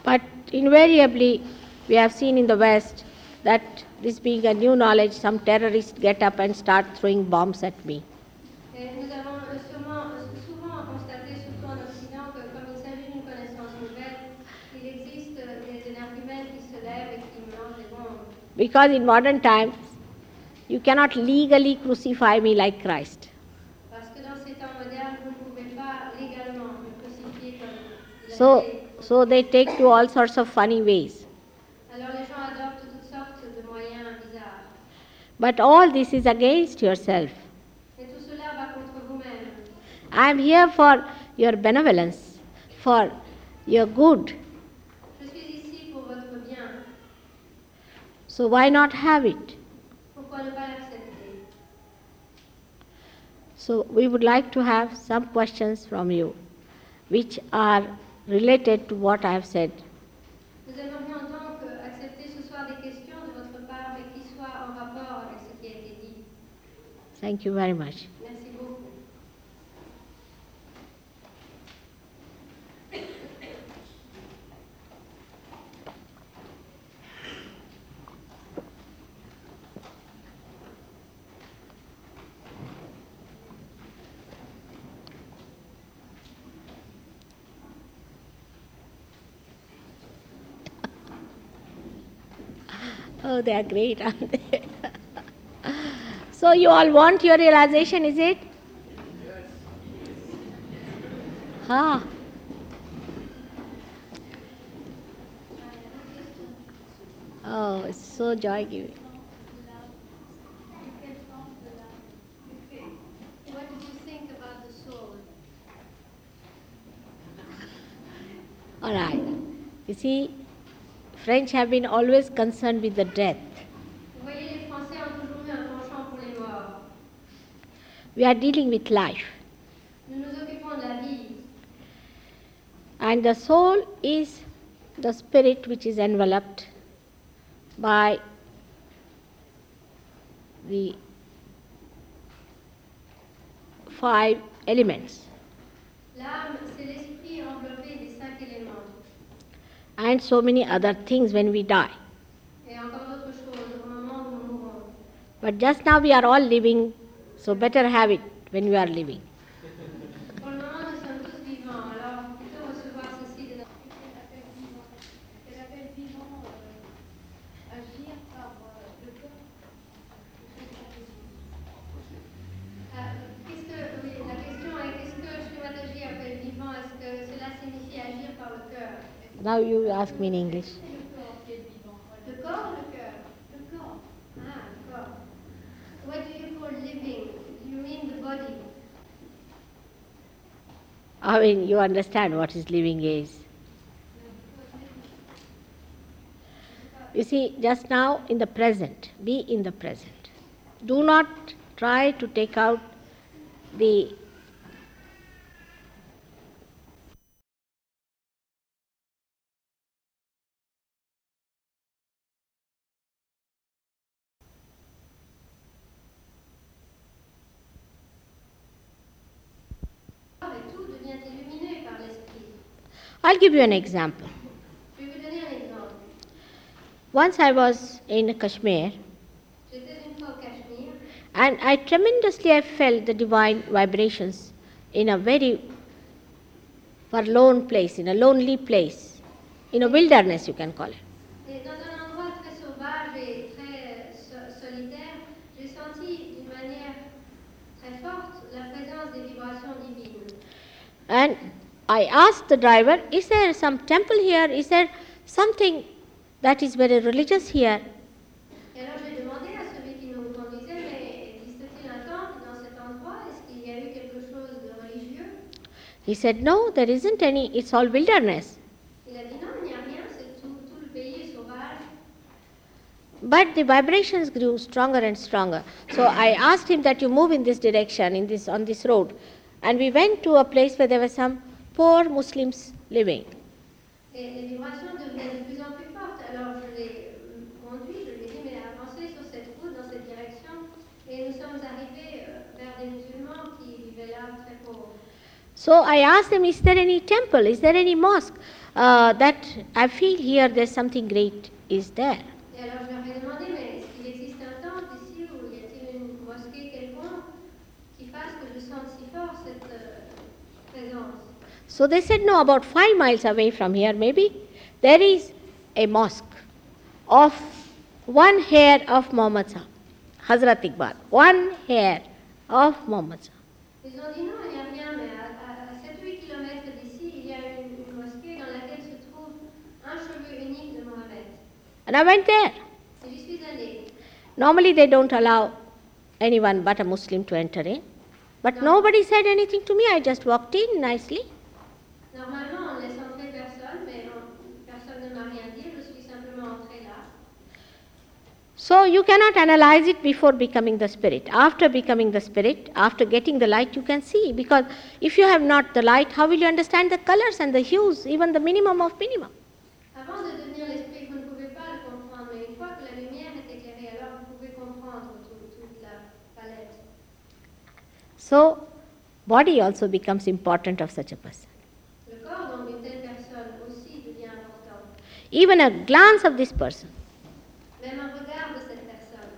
But invariably, we have seen in the West that this being a new knowledge, some terrorists get up and start throwing bombs at me. Et nous avons euh, sûrement, euh, souvent constaté, surtout en Occident, que comme il s'agit d'une connaissance nouvelle, il existe euh, des énergumènes qui se lèvent et qui des bombes. Because in modern times, you cannot legally crucify me like Christ. Parce que dans ces temps modernes, vous ne pouvez pas légalement me crucifier comme So, so they take to all sorts of funny ways. Alors les gens adoptent toutes sortes de moyens bizarres. But all this is against yourself. Et tout cela va contre vous-même. I am here for your benevolence, for your good. Je suis ici pour votre bien. So why not have it? Pourquoi ne pas l'accepter So we would like to have some questions from you which are related to what I have said. Thank you very euh, accepter ce soir des questions de votre part, mais qui soient en rapport avec ce qui a été dit. Thank you very much. Merci beaucoup. Oh, they are great, aren't they? so you all want your realization, is it? Ah. Oh, it's so joy giving. What did you think about the soul? All right. You see, French have been always concerned with the death. We are dealing with life. And the soul is the spirit which is enveloped by the five elements L'âme, c'est l'esprit enveloppé des cinq éléments. And so many other things when we die. But just now we are all living, so better have it when we are living. Pour le moment, nous sommes tous vivants, alors plutôt recevoir ceci de notre Elle appelle vivant euh, agir par euh, le corps. Ah, qu'est-ce que, oui, la question est qu'est-ce que Sri Mataji appelle vivant Est-ce que cela signifie agir par le cœur Now you ask me in English. C'est le corps qui est vivant. voilà. Le corps ou le cœur Le corps. Ah, le corps. What do you call living? Do you mean the body? I mean, you understand what is living is. You see, just now in the present, be in the present. Do not try to take out the Et tout devient illuminé par l'esprit. I'll give you an example. Once I was in Kashmir and I tremendously I felt the divine vibrations in a very forlorn place, in a lonely place, in a wilderness you can call it. And I asked the driver, Is there some temple here? Is there something that is very religious here? He said, No, there isn't any, it's all wilderness. But the vibrations grew stronger and stronger. So I asked him that you move in this direction, in this on this road. And we went to a place where there were some poor Muslims living. Et les vibrations devenaient de plus en plus fortes. Alors je l'ai euh, conduit, je lui ai dit, mais avancez sur cette route, dans cette direction. Et nous sommes arrivés vers des musulmans qui vivaient là très pauvres. So I asked them, Is there any temple? Is there any mosque? Uh, that I feel here there's something great is there. Et alors je leur ai demandé, mais est-ce qu'il existe un temple ici ou y a-t-il une mosquée quelconque qui fasse que je sente si fort cette euh, présence So they said, No, about five miles away from here, maybe, there is a mosque of one hair of Muhammad Sahib, Hazratbal, one hair of Muhammad Sahib. Ils ont dit non, il n'y a rien, mais à, à, 7-8 km d'ici, il y a une, une mosquée dans laquelle se trouve un cheveu unique de Mohamed. And I went there. Et j'y suis allée. Normally they don't allow anyone but a Muslim to enter in. But No. nobody said anything to me. I just walked in nicely. Normalement, on laisse entrer personne, mais on- personne ne m'a rien dit. Je suis simplement entrée là. So you cannot analyze it before becoming the spirit. After becoming the spirit, after getting the light, you can see. Because if you have not the light, how will you understand the colors and the hues, even the minimum of minimum? Avant de devenir l'esprit, vous ne pouvez pas le comprendre, mais une fois que la lumière est éclairée, alors vous pouvez comprendre tout- toute la palette. So, body also becomes important of such a person. Le corps donc d'une telle personne aussi devient important. Even a glance of this person, Même un regard de cette personne,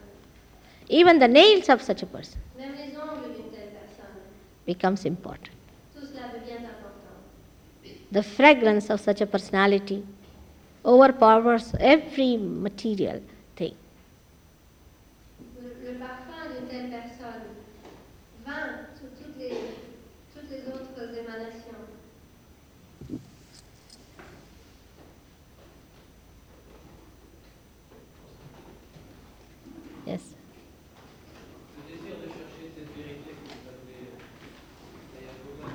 even the nails of such a person même les ongles d'une telle personne, becomes important. tout cela devient important. The fragrance of such a personality overpowers every material thing. Le, le parfum d'une telle personne vainc tout- toutes, les, toutes les autres émanations. Yes. Le désir de chercher cette vérité que vous appelez la Yakoba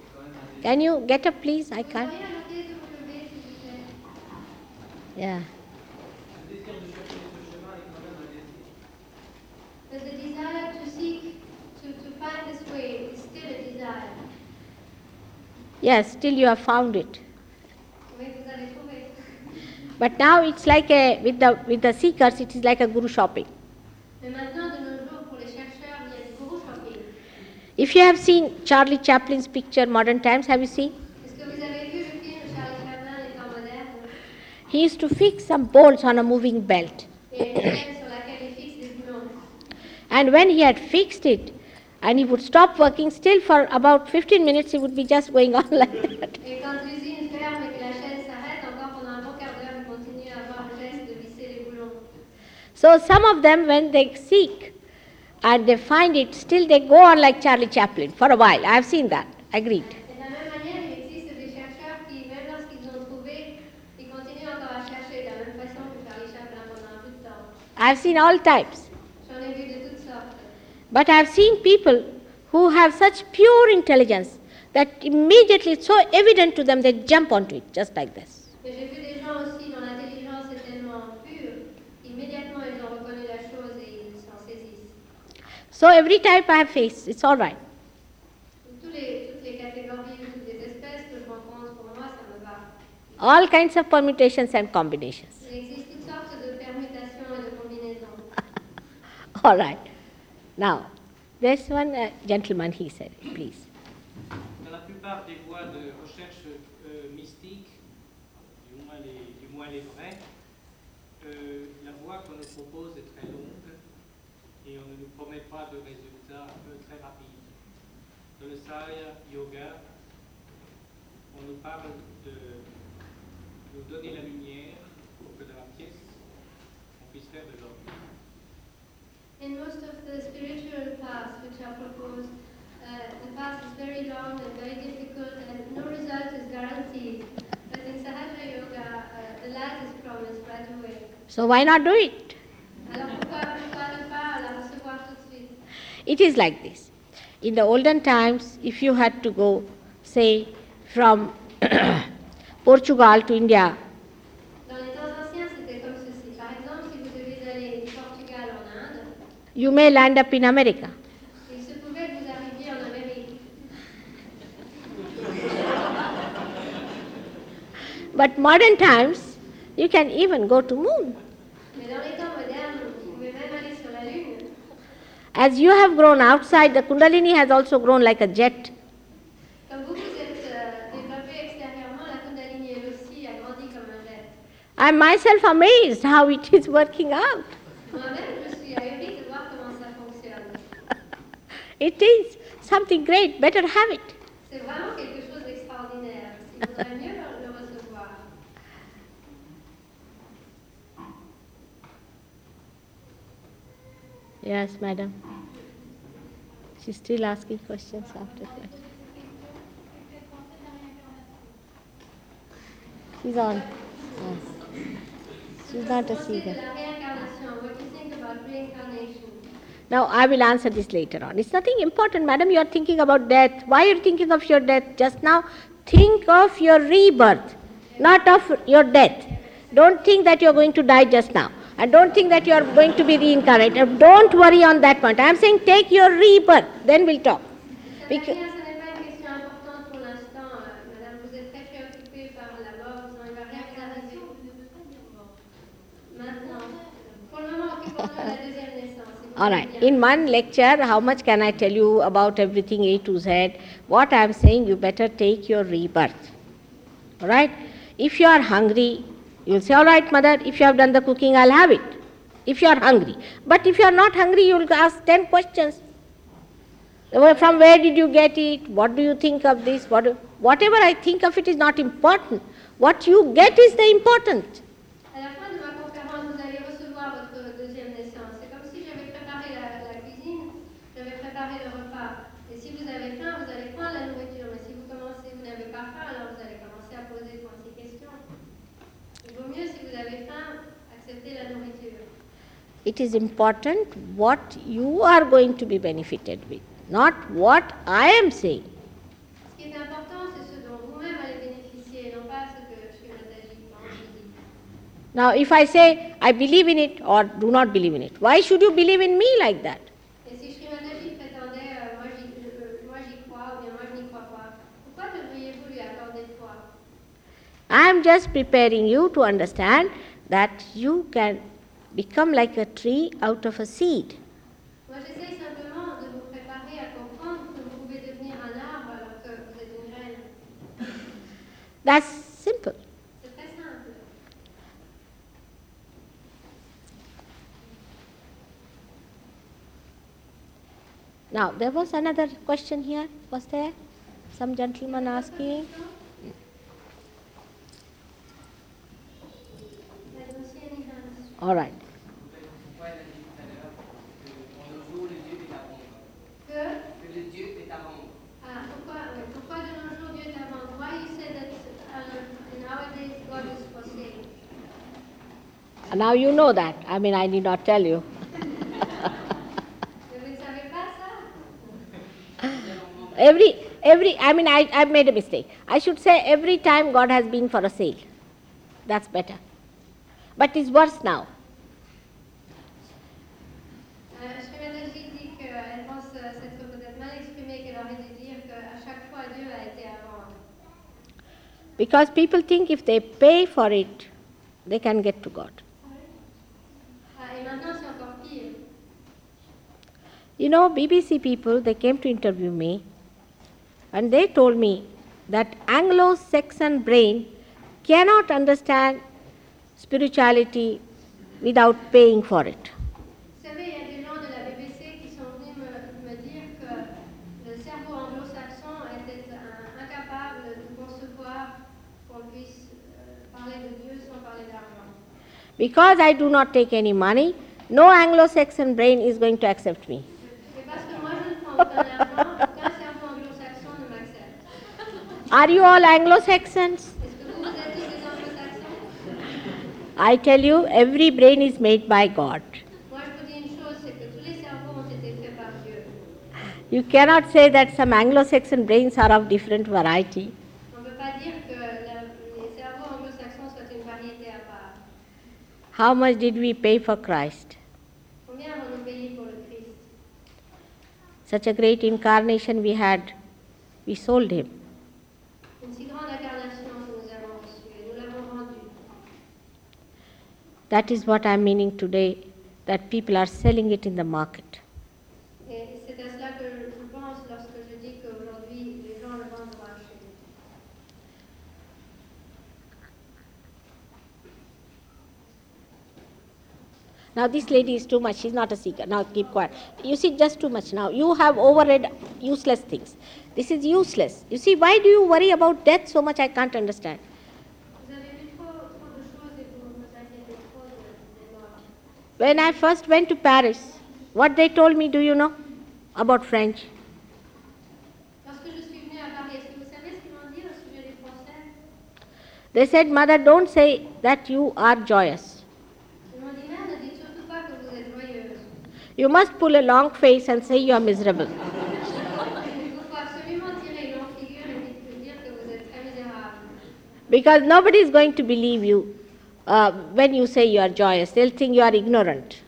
est quand même un désir. Can you get up, please? I can't. pourriez arrêter de vous lever, s'il vous plaît Yeah. Le désir de chercher ce chemin est quand même un désir. But the desire to seek, to, to find this way is still a desire. Yes, still you have found it. Oui, vous avez trouvé. But now it's like a, with the, with the seekers, it is like a guru shopping. Mais maintenant, de nos jours, pour les chercheurs, il y a du guru shopping. If you have seen Charlie Chaplin's picture, Modern Times, have you seen? He used to fix some bolts on a moving belt. And when he had fixed it, and he would stop working, still for about 15 minutes, he would be just going on like that. So some of them, when they seek and they find it, still they go on like Charlie Chaplin for a while. I have seen that. Agreed. Et de la même manière, il existe des chercheurs qui, même lorsqu'ils ont trouvé, ils continuent encore à chercher de la même façon que Charlie Chaplin pendant un bout de temps. I have seen all types. J'en ai vu de toutes sortes. But I have seen people who have such pure intelligence that immediately it's so evident to them they jump onto it, just like this. Mais j'ai vu des gens aussi dont l'intelligence est tellement pure, immédiatement ils ont reconnu la chose et ils s'en saisissent. So every type I have faced, it's all right. All kinds of permutations and combinations. All right. Now, there's one uh, gentleman, he said, please. Dans la plupart des voies de recherche euh, mystique, du moins les, du moins les vraies, euh, la voie qu'on nous propose est très longue et on ne nous promet pas de résultats euh, très rapides. Dans le Sahaja Yoga, on nous parle de nous donner la lumière pour que dans la pièce, on puisse faire de l'ordre. In most of the spiritual paths which are proposed, uh, the path is very long and very difficult and no result is guaranteed. But in Sahaja Yoga, uh, the light is promised right away. So why not do it? Alors pourquoi, pourquoi ne pas la recevoir tout de suite It is like this. In the olden times, if you had to go, say, from Portugal to India, you may land up in America. But modern times, you can even go to moon. Mais dans les temps modernes, vous pouvez même aller sur la Lune. As you have grown outside, the Kundalini has also grown like a jet. Comme vous vous êtes euh, développé extérieurement, la Kundalini elle aussi a grandi comme un jet. I am myself amazed how it is working out. Moi-même, je suis ahurie de voir comment ça fonctionne. It is something great, better have it. C'est vraiment quelque chose d'extraordinaire. Il vaudrait mieux le, le recevoir. Yes, madam. She's still asking questions after that. She's on. Yes. She's not a seeker. Now, I will answer this later on. It's nothing important, madam. You are thinking about death. Why are you thinking of your death just now? Think of your rebirth, not of your death. Don't think that you are going to die just now. And don't think that you are going to be reincarnated. Don't worry on that point. I am saying take your rebirth, then we'll talk. Ça Bec- veut dire, ce n'est pas une question importante pour l'instant. Madame, vous êtes très préoccupée par la mort, disant, il ne va rien vous arriver. Maintenant, pour le moment, occupons-nous de la deuxième naissance. si vous All right. In one lecture, how much can I tell you about everything A to Z? What I am saying, you better take your rebirth. All right? If you are hungry, you'll say, All right, mother, if you have done the cooking, I'll have it. If you are hungry. But if you are not hungry, you'll ask 10 questions. From where did you get it? What do you think of this? What, whatever I think of it is not important. What you get is the important. À la fin de ma conférence, vous allez recevoir votre deuxième naissance. C'est comme si j'avais préparé la, la cuisine, j'avais préparé le repas. Et si vous avez faim, vous allez prendre la nourriture. Mais si vous commencez, vous n'avez pas faim, alors vous allez commencer à poser 36 questions. Il vaut mieux, si vous avez faim, accepter la nourriture. It is important what you are going to be benefited with, not what I am saying. Ce qui est important, c'est ce dont vous-même allez bénéficier, et non pas ce que Sri Mataji pense ou dit. Now, if I say I believe in it or do not believe in it, why should you believe in me like that? Et si Sri Mataji prétendait euh, euh, moi, j'y crois ou bien moi je n'y crois pas, pourquoi devriez-vous lui accorder foi I am just preparing you to understand that you can become like a tree out of a seed. Moi j'essaye simplement de vous préparer à comprendre que vous pouvez devenir un arbre alors que vous êtes une graine. That's simple. C'est très simple. Now, there was another question here, was there? Some gentleman asking. La dossier n'est pas- All right. Pourquoi elle a dit tout à l'heure que en nos jours, le Dieu est à rendre Que Que le Dieu est à rendre. Ah, pourquoi, oui, pourquoi de nos jours Dieu est à vendre Why you say that uh, nowadays God is for sale? Now you know that. I mean, I need not tell you. Mais vous ne savez pas ça Every, every, I mean, I, I've made a mistake. I should say every time God has been for a sale. That's better. But it's worse now. Sri Mataji dit qu'elle pense s'être peut-être mal exprimée, qu'elle aurait dû dire qu'à chaque fois Dieu a été à vendre. Because people think if they pay for it, they can get to God. Maintenant c'est encore pire. You know, BBC people, they came to interview me and they told me that Anglo Saxon brain cannot understand spirituality without paying for it. Vous savez, il y a des gens de la BBC qui sont venus me, me dire que le cerveau anglo-saxon était un- incapable de concevoir qu'on puisse euh, parler de Dieu sans parler d'argent. Because I do not take any money, no Anglo Saxon brain is going to accept me. Et parce que moi je ne prends aucun argent, aucun cerveau anglo-saxon ne m'accepte. Are you all Anglo Saxons? Est-ce que vous, vous êtes tous des anglo-saxons I tell you, every brain is made by God. Moi je vous dis une chose, c'est que tous les cerveaux ont été faits par Dieu. You cannot say that some Anglo Saxon brains are of different variety. On ne peut pas dire que la- les cerveaux anglo-saxons soient une variété à part. How much did we pay for Christ? Such a great incarnation we had, we sold him. That is what I'm meaning today, that people are selling it in the market. Et c'est à cela que je pense lorsque je dis qu'aujourd'hui les gens le vendent au marché. Now this lady is too much, she's not a seeker. Now keep quiet. You see, just too much now. You have overread useless things. This is useless. You see, why do you worry about death so much? I can't understand. When I first went to Paris, what they told me, do you know? About French. They said, Mother, don't say that you are joyous. Ils m'ont dit, mère, ne dites surtout pas que vous êtes joyeuse. You must pull a long face and say you are miserable. Because nobody is going to believe you uh, when you say you are joyous. They'll think you are ignorant.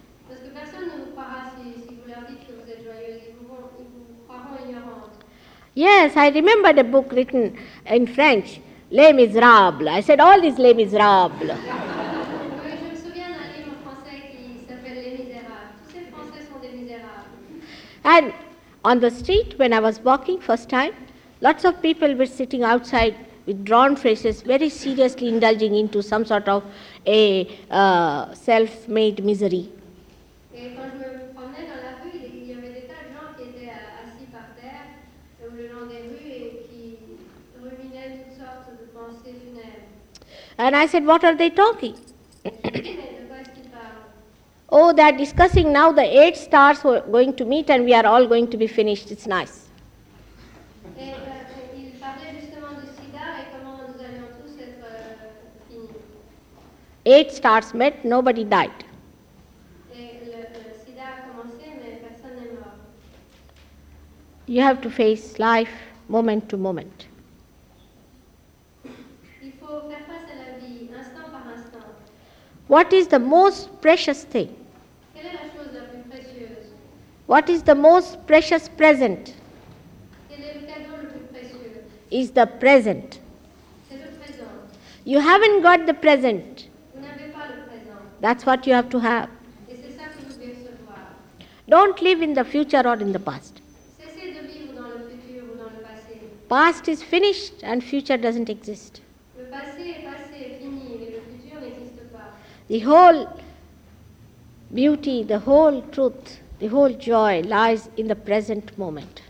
Yes, I remembered a book written in French, Les Miserables. I said, all these Les Miserables. Oui, je me souviens d'un livre français qui s'appelle Les Misérables. Tous ces Français sont des misérables. And on the street, when I was walking first time, lots of people were sitting outside with drawn faces, very seriously indulging into some sort of a uh, self-made misery. Et quand je me promenais dans la rue, il y avait des tas de gens qui étaient euh, assis par terre ou le long des rues et qui ruminaient toutes sortes de pensées funèbres. And I said, what are they talking? Oh, they are discussing now the eight stars who are going to meet and we are all going to be finished. It's nice. Eight stars met, nobody died. You have to face life moment to moment. What is the most precious thing? What is the most precious present? Is the present. You haven't got the present. That's what you have to have. Don't live in the future or in the past. Past is finished and future doesn't exist. Le passé est passé, est fini, et le futur n'existe pas. The whole beauty, the whole truth, the whole joy lies in the present moment.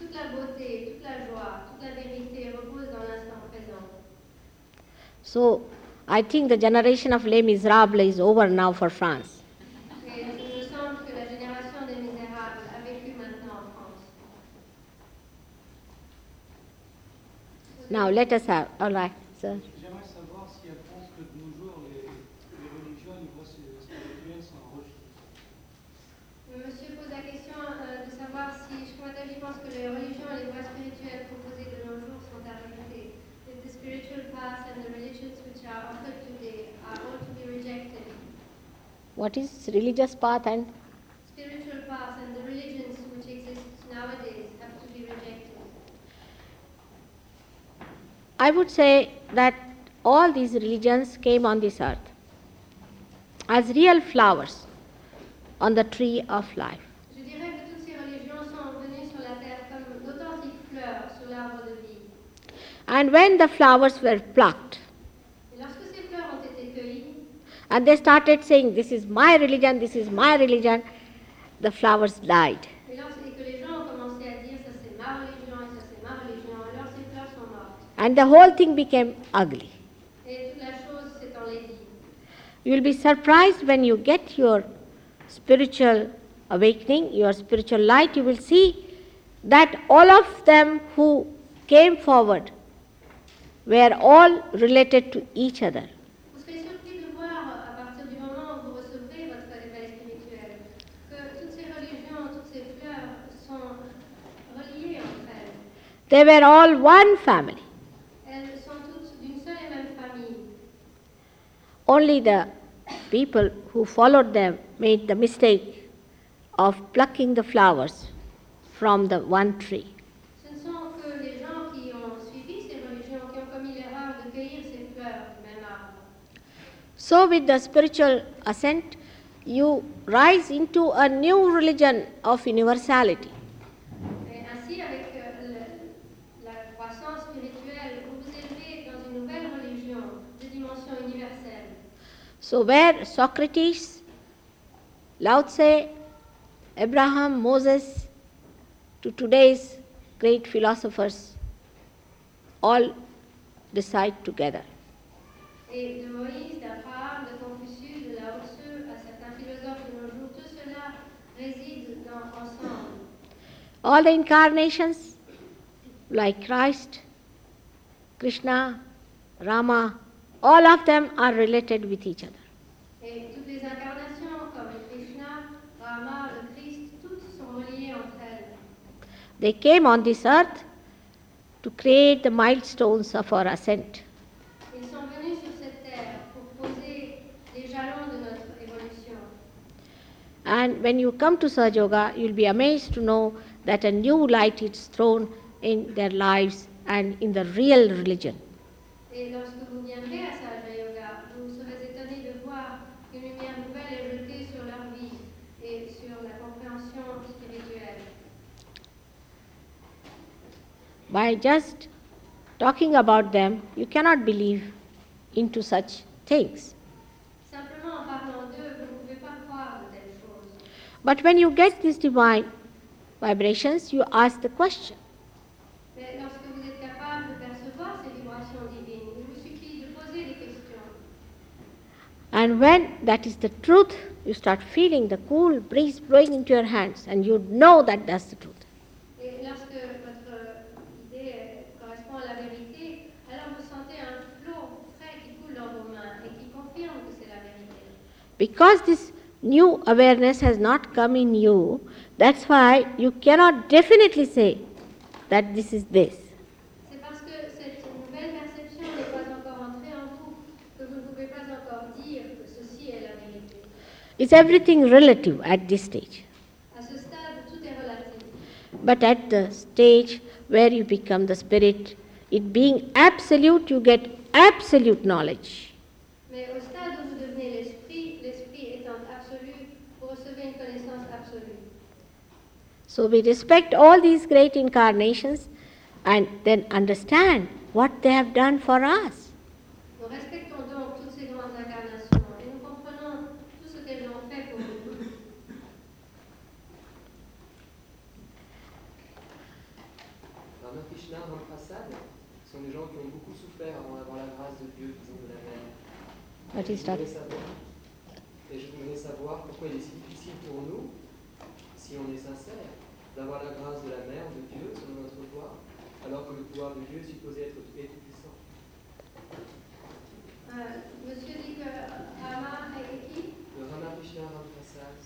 Beauté, joie, vérité repose dans l'instant présent. So I think the generation of Les Miserables is over now for France. Et il me semble que la génération des misérables a vécu maintenant en France. Now let us have, all right, sir. J'aimerais savoir si elle pense que de nos jours, les, les religions au niveau spirituel sont rejetées. Monsieur pose la question euh, de savoir si Sri Mataji pense que les religions et les voies spirituelles proposées de nos jours sont à rejeter. If the spiritual paths and the religions which are offered today are all to be rejected. What is religious path and Spiritual path and the religions which exist nowadays have to be rejected. I would say that all these religions came on this earth as real flowers on the tree of life. Je dirais que toutes ces religions sont venues sur la terre comme d'authentiques fleurs sur l'arbre de vie. And when the flowers were plucked Et lorsque ces fleurs ont été cueillies, and they started saying, This is my religion, this is my religion, the flowers died. et, lorsque, et que les gens ont commencé à dire ça c'est ma religion et ça c'est ma religion, alors ces fleurs sont mortes. And the whole thing became ugly. Et toute la chose s'est enlaidie. You will be surprised when you get your spiritual awakening, your spiritual light, you will see that all of them who came forward were all related to each other. Vous serez surpris de voir, à partir du moment où vous recevrez votre éveil spirituel, que toutes ces religions, toutes ces fleurs sont reliées entre elles. They were all one family. Elles sont toutes d'une seule et même famille. Only the people who followed them made the mistake of plucking the flowers from the one tree. Ce ne sont que les gens qui ont suivi ces religions qui ont commis l'erreur de cueillir ces fleurs du même arbre. So, with the spiritual ascent, you rise into a new religion of universality. Et ainsi, avec euh, le- la croissance spirituelle, vous vous élevez dans une nouvelle religion de dimension universelle. So, where Socrates, Lao Tse, Abraham, Moses, to today's great philosophers, all decide together. Et de Moïse, d'Abraham, de Confucius, de Lao Tzu, à certains philosophes de nos jours, tout cela réside dans, ensemble. All the incarnations, like Christ, Krishna, Rama, all of them are related with each other. Et toutes les incarnations, comme Krishna, Rama, le Christ, toutes sont reliées entre elles. They came on this earth to create the milestones of our ascent. Ils sont venus sur cette terre pour poser les jalons de notre évolution. And when you come to Sahaja Yoga, you'll be amazed to know that a new light is thrown in their lives and in the real religion. Et lorsque vous viendrez à Sahaja Yoga, vous serez étonné de voir qu'une lumière nouvelle est jetée sur leur vie et sur la compréhension spirituelle. By just talking about them, you cannot believe into such things. Simplement en parlant d'eux, vous ne pouvez pas croire de telles choses. But when you get these divine vibrations, you ask the question Mais lorsque vous êtes capable de percevoir ces vibrations divines, il vous suffit de poser des questions. And when that is the truth, you start feeling the cool breeze blowing into your hands, and you know that that's the truth. Because this new awareness has not come in you, That's why you cannot definitely say that this is this. C'est parce que cette nouvelle perception n'est pas encore entrée en vous que vous ne pouvez pas encore dire que ceci est la vérité. It's everything relative at this stage. À ce stade, tout est relatif. But at the stage where you become the spirit, it being absolute, you get absolute knowledge. Mais au stade où vous devenez l'esprit, l'esprit étant absolu, vous recevez une connaissance absolue. So we respect all these great incarnations and then understand what they have done for us. Nous respectons donc toutes ces grandes incarnations et nous comprenons tout ce qu'elles ont fait pour nous. Ramakrishna, Ramprasad sont des gens qui ont beaucoup souffert avant d'avoir la grâce de Dieu, disons de la mère. What is Je that? et je voudrais savoir pourquoi il est si difficile pour nous, si on est sincère, d'avoir la grâce de la mère, de Dieu, selon notre foi, alors que le pouvoir de Dieu est supposé être est tout puissant. Euh, monsieur dit que Rama et qui Le Ramakrishna, Ramprasad,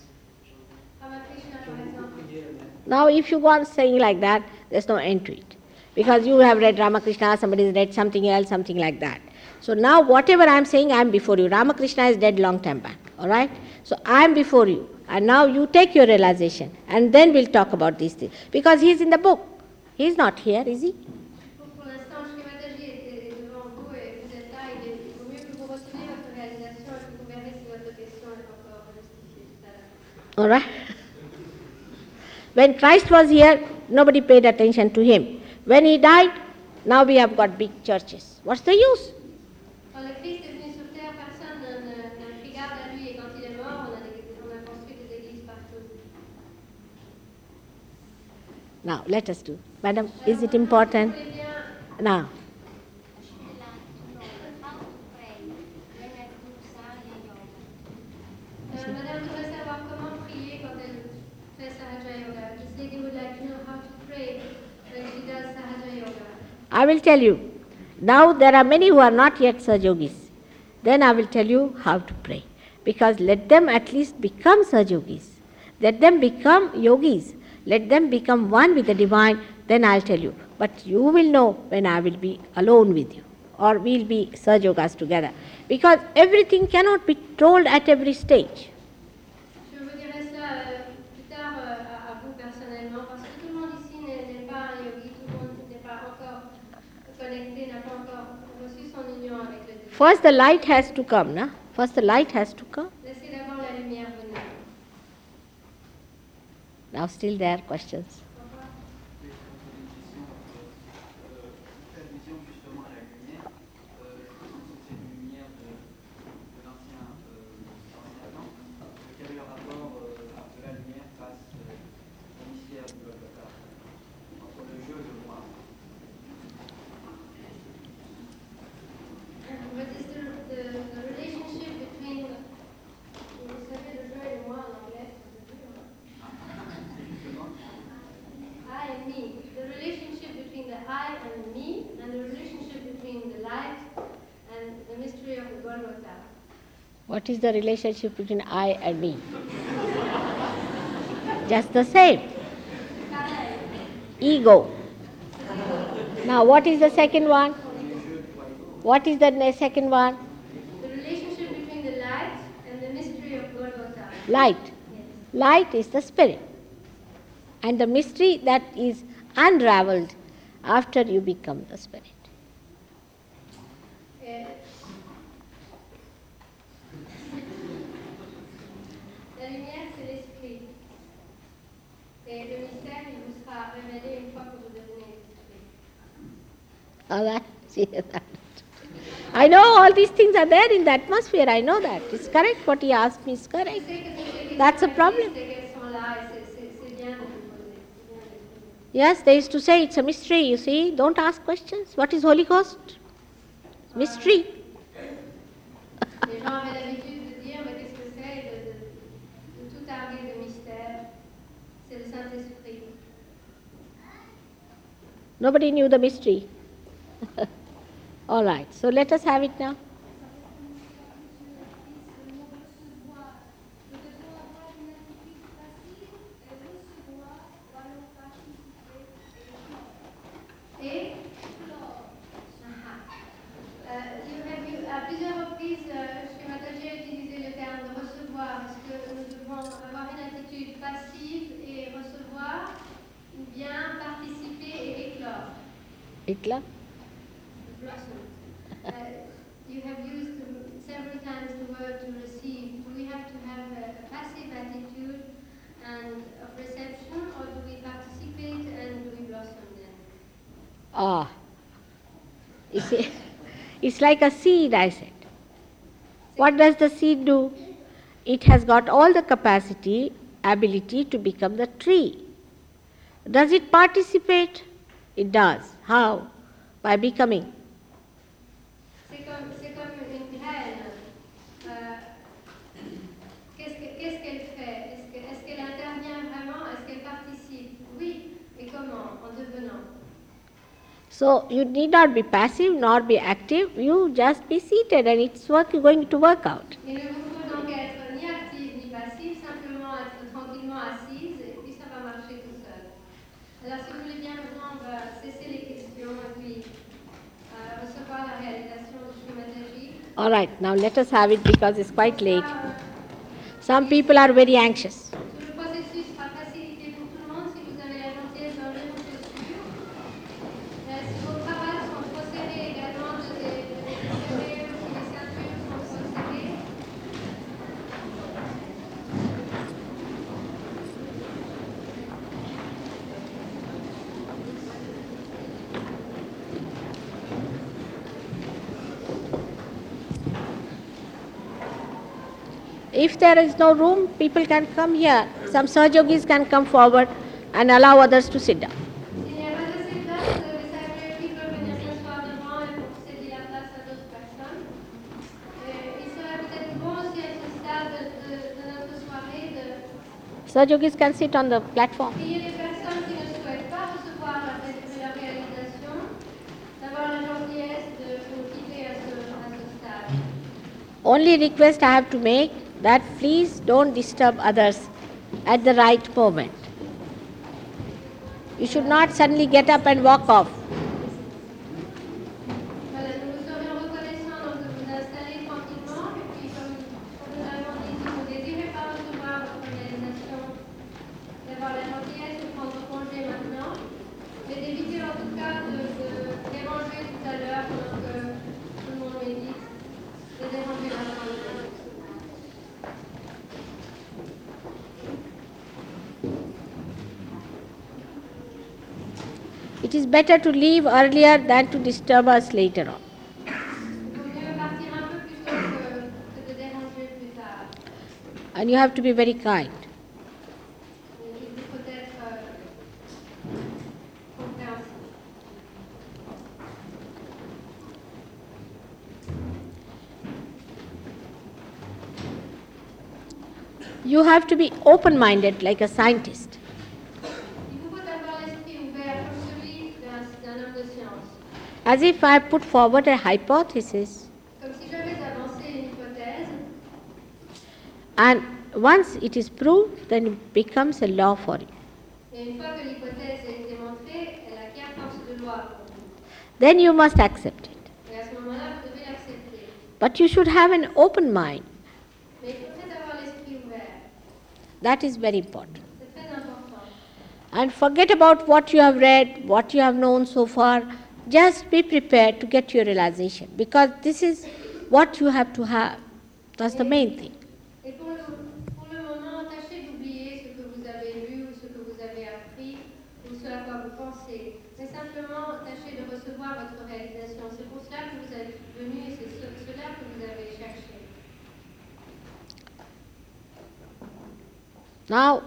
Ramakrishna, qui par ont beaucoup exemple. prié la mère. Now, if you go on saying like that, there's no end to it. Because you have read Ramakrishna, somebody has read something else, something like that. So now, whatever I'm saying, I'm before you. Ramakrishna is dead long time back, all right? So I'm before you. And now you take your realization, and then we'll talk about these things. Because he's in the book. He's not here, is he? All right? When Christ was here, nobody paid attention to him. When he died, now we have got big churches. What's the use? Quand le Christ est venu sur terre, personne ne- ne- n'a pris garde à lui et quand il est mort, on a, des- on a construit des églises partout. Now, let us do. Madam, is it important? Vous voulez bien Now, euh, Madame voudrait savoir comment prier quand elle fait Sahaja Yoga. This lady would like to know how to pray euh, when she does Sahaja Yoga. I will tell you. Now, there are many who are not yet Sahaja Yogis. Then I will tell you how to pray. Because let them at least become Sahaja Yogis. Let them become yogis. Let them become one with the divine. Then I'll tell you. But you will know when I will be alone with you. Or we'll be Sahaja Yogis together. Because everything cannot be told at every stage. Je vous dirai cela euh, plus tard euh, à, à vous personnellement parce que tout le monde ici n'est n'est pas un yogi, tout le monde n'est pas encore connecté, n'a pas encore reçu son union avec le divin. First, the light has to come, na? First, the light has to come. Laissez d'abord la lumière venir. Now, still there are questions. Oui, je vais poser une question. Euh, faire vision justement à la lumière, euh, je pense que c'est une lumière de, de l'ancien euh, l'ancien temps. Quel est le rapport euh, de la lumière face euh, au mystère du Golgotha Entre le jeu et le moi. What is the, the, the relationship between, vous savez, le jeu et le moi en anglais I and me. The relationship between the I and me, and the relationship between the light and the mystery of the Golgotha. What is the relationship between I and me? Just the same. Ego. Now, what is the second one? What is the second one? The relationship between the light and the mystery of Golgotha. Light. Yes. Light is the spirit. And the mystery that is unraveled after you become the spirit. Et La lumière, c'est l'esprit. Et le mystère, il vous sera révélé une fois que vous devenez l'esprit. Oh, that, see that. I know all these things are there in the atmosphere. I know that. It's correct. What he asked me is correct. That's a problem. Yes, they used to say it's a mystery. You see, don't ask questions. What is Holy Ghost? Mystery. Nobody knew the mystery. All right, so let us have it now. A plusieurs reprises, je m'attendais à utiliser le terme de recevoir parce que nous devons avoir une attitude passive et recevoir ou bien participer et éclore. Éclore. Ah. See, it's like a seed, I said. What does the seed do? It has got all the capacity, ability to become the tree. Does it participate? It does. How? By becoming. C'est comme, c'est comme une graine. Euh, qu'est-ce, que- qu'est-ce qu'elle fait Est-ce, que- est-ce qu'elle intervient vraiment Est-ce qu'elle participe Oui. Et comment En devenant. So you need not be passive nor be active. You just be seated and it's work, going to work out. Il ne vous faut donc être ni active ni passive, simplement être tranquillement assise et puis ça va marcher tout seul. Alors si vous voulez bien maintenant, on va cesser les questions et puis euh, recevoir la réalisation du schématage. All right, now let us have it because it's quite late. Euh, Some people are very anxious. Le processus sera facilité pour tout le monde si vous avez la gentillesse d'enlever vos chaussures. Euh, si vos cravates sont trop serrées également, de les de les serrer, ou si les ceintures sont trop serrées. If there is no room, people can come here. Some Sahaja Yogis can come forward and allow others to sit down. Sahaja Yogis can sit on the platform. Only request I have to make that please don't disturb others at the right moment. You should not suddenly get up and walk off. Voilà, nous vous serions reconnaissants donc, de vous installer tranquillement et puis comme comme nous l'avons dit, si vous ne désirez pas recevoir votre réalisation, d'avoir la gentillesse de prendre congé maintenant, mais d'éviter en tout cas de, de déranger tout à l'heure pendant que tout le monde médite, de déranger la journée. It is better to leave earlier than to disturb us later on. And you have to be very kind. You have to be open minded like a scientist. Il vous faut avoir l'esprit ouvert comme celui d'un d'un homme de science. As if I put forward a hypothesis, Comme si j'avais avancé une hypothèse, and once it is proved, then it becomes a law for you. et une fois que l'hypothèse est démontrée, elle acquiert force de loi pour vous. Then you must accept it. Et à ce moment-là, vous devez l'accepter. But you should have an open mind. Mais il faut peut-être avoir l'esprit ouvert. That is very important. C'est très important. And forget about what you have read, what you have known so far. Just be prepared to get your realization because this is what you have to have. That's the main thing. Et pour le, pour le moment, tâchez d'oublier ce que vous avez lu ou ce que vous avez appris ou ce à quoi vous pensez. Mais simplement, tâchez de recevoir votre réalisation. C'est pour cela que vous êtes venu et c'est ce- cela que vous avez cherché. Now,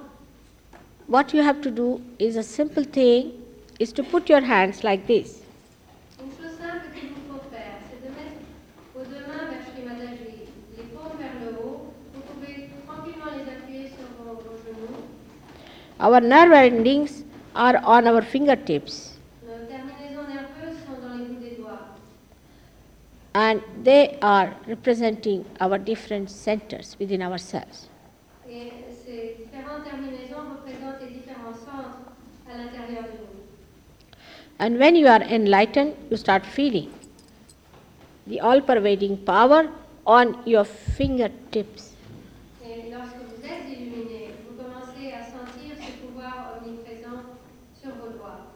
what you have to do is a simple thing is to put your hands like this. Une chose simple qu'il vous faut faire, c'est de mettre vos deux mains vers Shri Mataji, les paumes vers le haut. Vous pouvez tranquillement les appuyer sur vos, vos genoux. Our nerve endings are on our fingertips and they are representing our different centers within ourselves. And when you are enlightened, you start feeling the all pervading power on your fingertips. Et lorsque vous êtes illuminé, vous commencez à sentir ce pouvoir omniprésent sur vos doigts.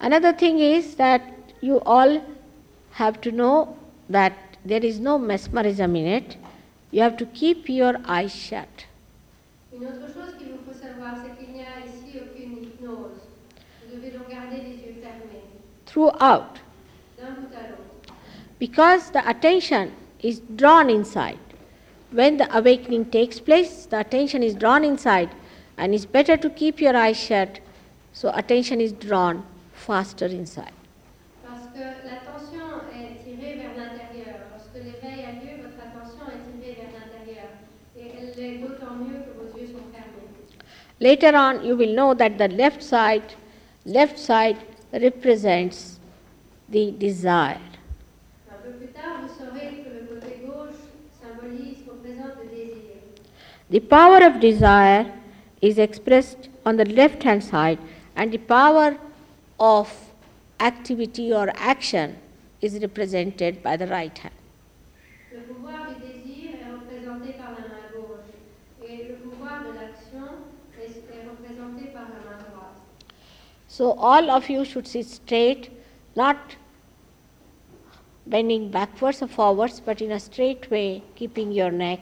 Another thing is that you all have to know that there is no mesmerism in it. You have to keep your eyes shut. Une autre chose qu'il vous faut savoir, c'est qu'il n'y a ici aucune hypnose. Vous devez donc garder les yeux fermés, throughout d'un bout à l'autre. because the attention is drawn inside. When the awakening takes place, the attention is drawn inside, and it's better to keep your eyes shut so attention is drawn faster inside. Parce que l'attention est tirée vers l'intérieur. Lorsque l'éveil a lieu, votre attention est tirée vers l'intérieur. Et elle l'est d'autant mieux que vos yeux sont fermés. Later on, you will know that the left side, left side represents the desire. Un peu plus tard, vous saurez que le côté gauche symbolise, représente le désir. The power of desire is expressed on the left hand side, and the power of activity or action is represented by the right hand. Le pouvoir du désir est représenté par la main gauche. Et le pouvoir de l'action est, est représenté par la main droite. So, all of you should sit straight, not bending backwards or forwards, but in a straight way, keeping your neck,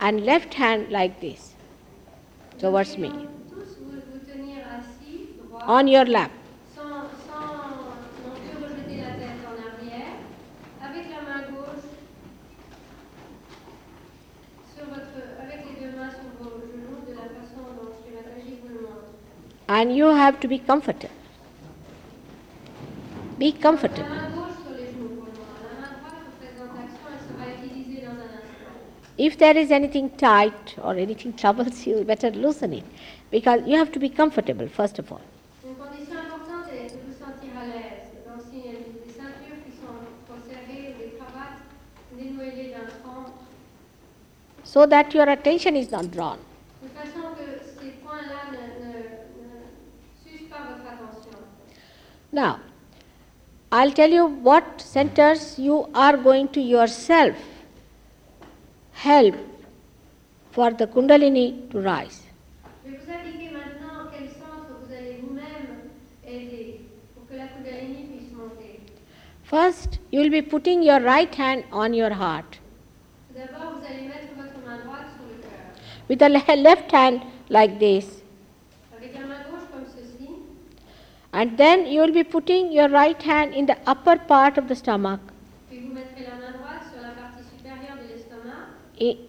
and left hand like this towards me, devez donc tous vous, vous tenir assis, droit, on your lap. sans, sans non plus rejeter la tête en arrière, avec la main gauche sur votre, avec les deux mains sur vos genoux de la façon dont Sri Mataji vous le montre. And you have to be comfortable. Be comfortable. If there is anything tight or anything troubles you, better loosen it because you have to be comfortable first of all. So that your attention is not drawn. de façon que ces points-là ne, ne, ne s'usent pas votre attention. Now, I'll tell you what centers you are going to yourself help for the Kundalini to rise. Je vais vous indiquer maintenant quel centre vous allez vous-même aider pour que la Kundalini puisse monter. First, you will be putting your right hand on your heart, Tout d'abord, vous allez mettre votre main droite sur le cœur, with the left hand like this, avec la main gauche comme ceci, and then you will be putting your right hand in the upper part of the stomach.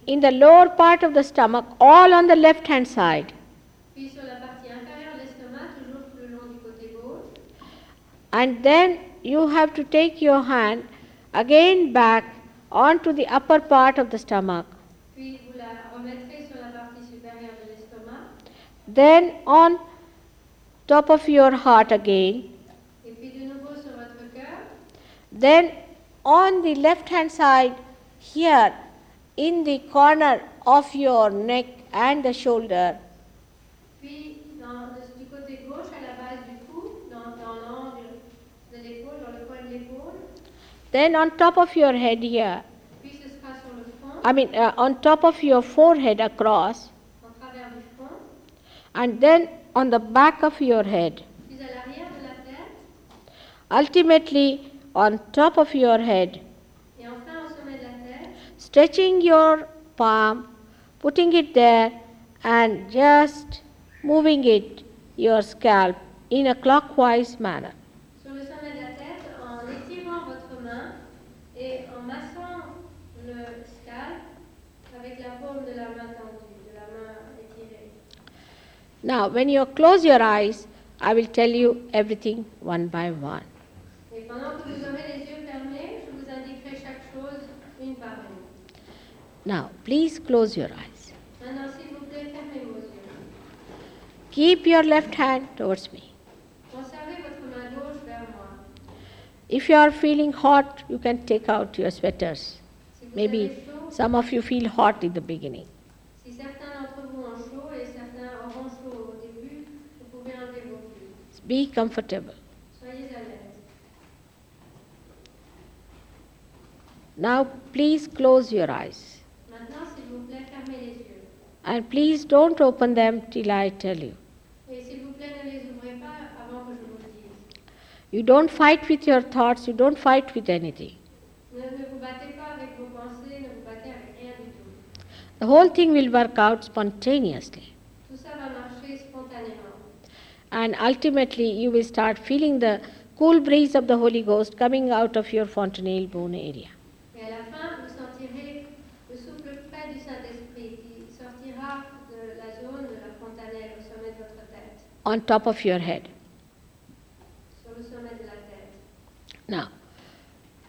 In the lower part of the stomach, all on the left hand side, and then you have to take your hand again back onto the upper part of the stomach. Then on top of your heart again. Then on the left hand side, here in the corner of your neck and the shoulder, then on top of your head here, I mean uh, on top of your forehead across, and then on the back of your head. Ultimately, on top of your head, stretching your palm, putting it there, and just moving it, your scalp, in a clockwise manner. sur le sommet de la tête, en étirant votre main et en massant le scalp avec la paume de la main tendue, de la main étirée. Now, when you close your eyes, I will tell you everything one by one. Et pendant que vous aurez les yeux fermés, je vous indiquerai chaque chose une par une. Now, please close your eyes. Maintenant, s'il vous plaît, fermez vos yeux. Keep your left hand towards me. Conservez votre main gauche vers moi. If you are feeling hot, you can take out your sweaters. Maybe some of you feel hot in the beginning. si certains d'entre vous ont chaud et certains auront chaud au début, vous pouvez enlever vos pulls. Be comfortable. Now, please close your eyes. And please don't open them till I tell you. You don't fight with your thoughts, you don't fight with anything. The whole thing will work out spontaneously. Tout ça va marcher spontanément. And ultimately, you will start feeling the cool breeze of the Holy Ghost coming out of your fontanelle bone area. Et à la fin, vous sentirez le souffle frais du Saint-Esprit qui sortira de la zone de la fontanelle au sommet de votre tête, on top of your head. sur le sommet de la tête. Now,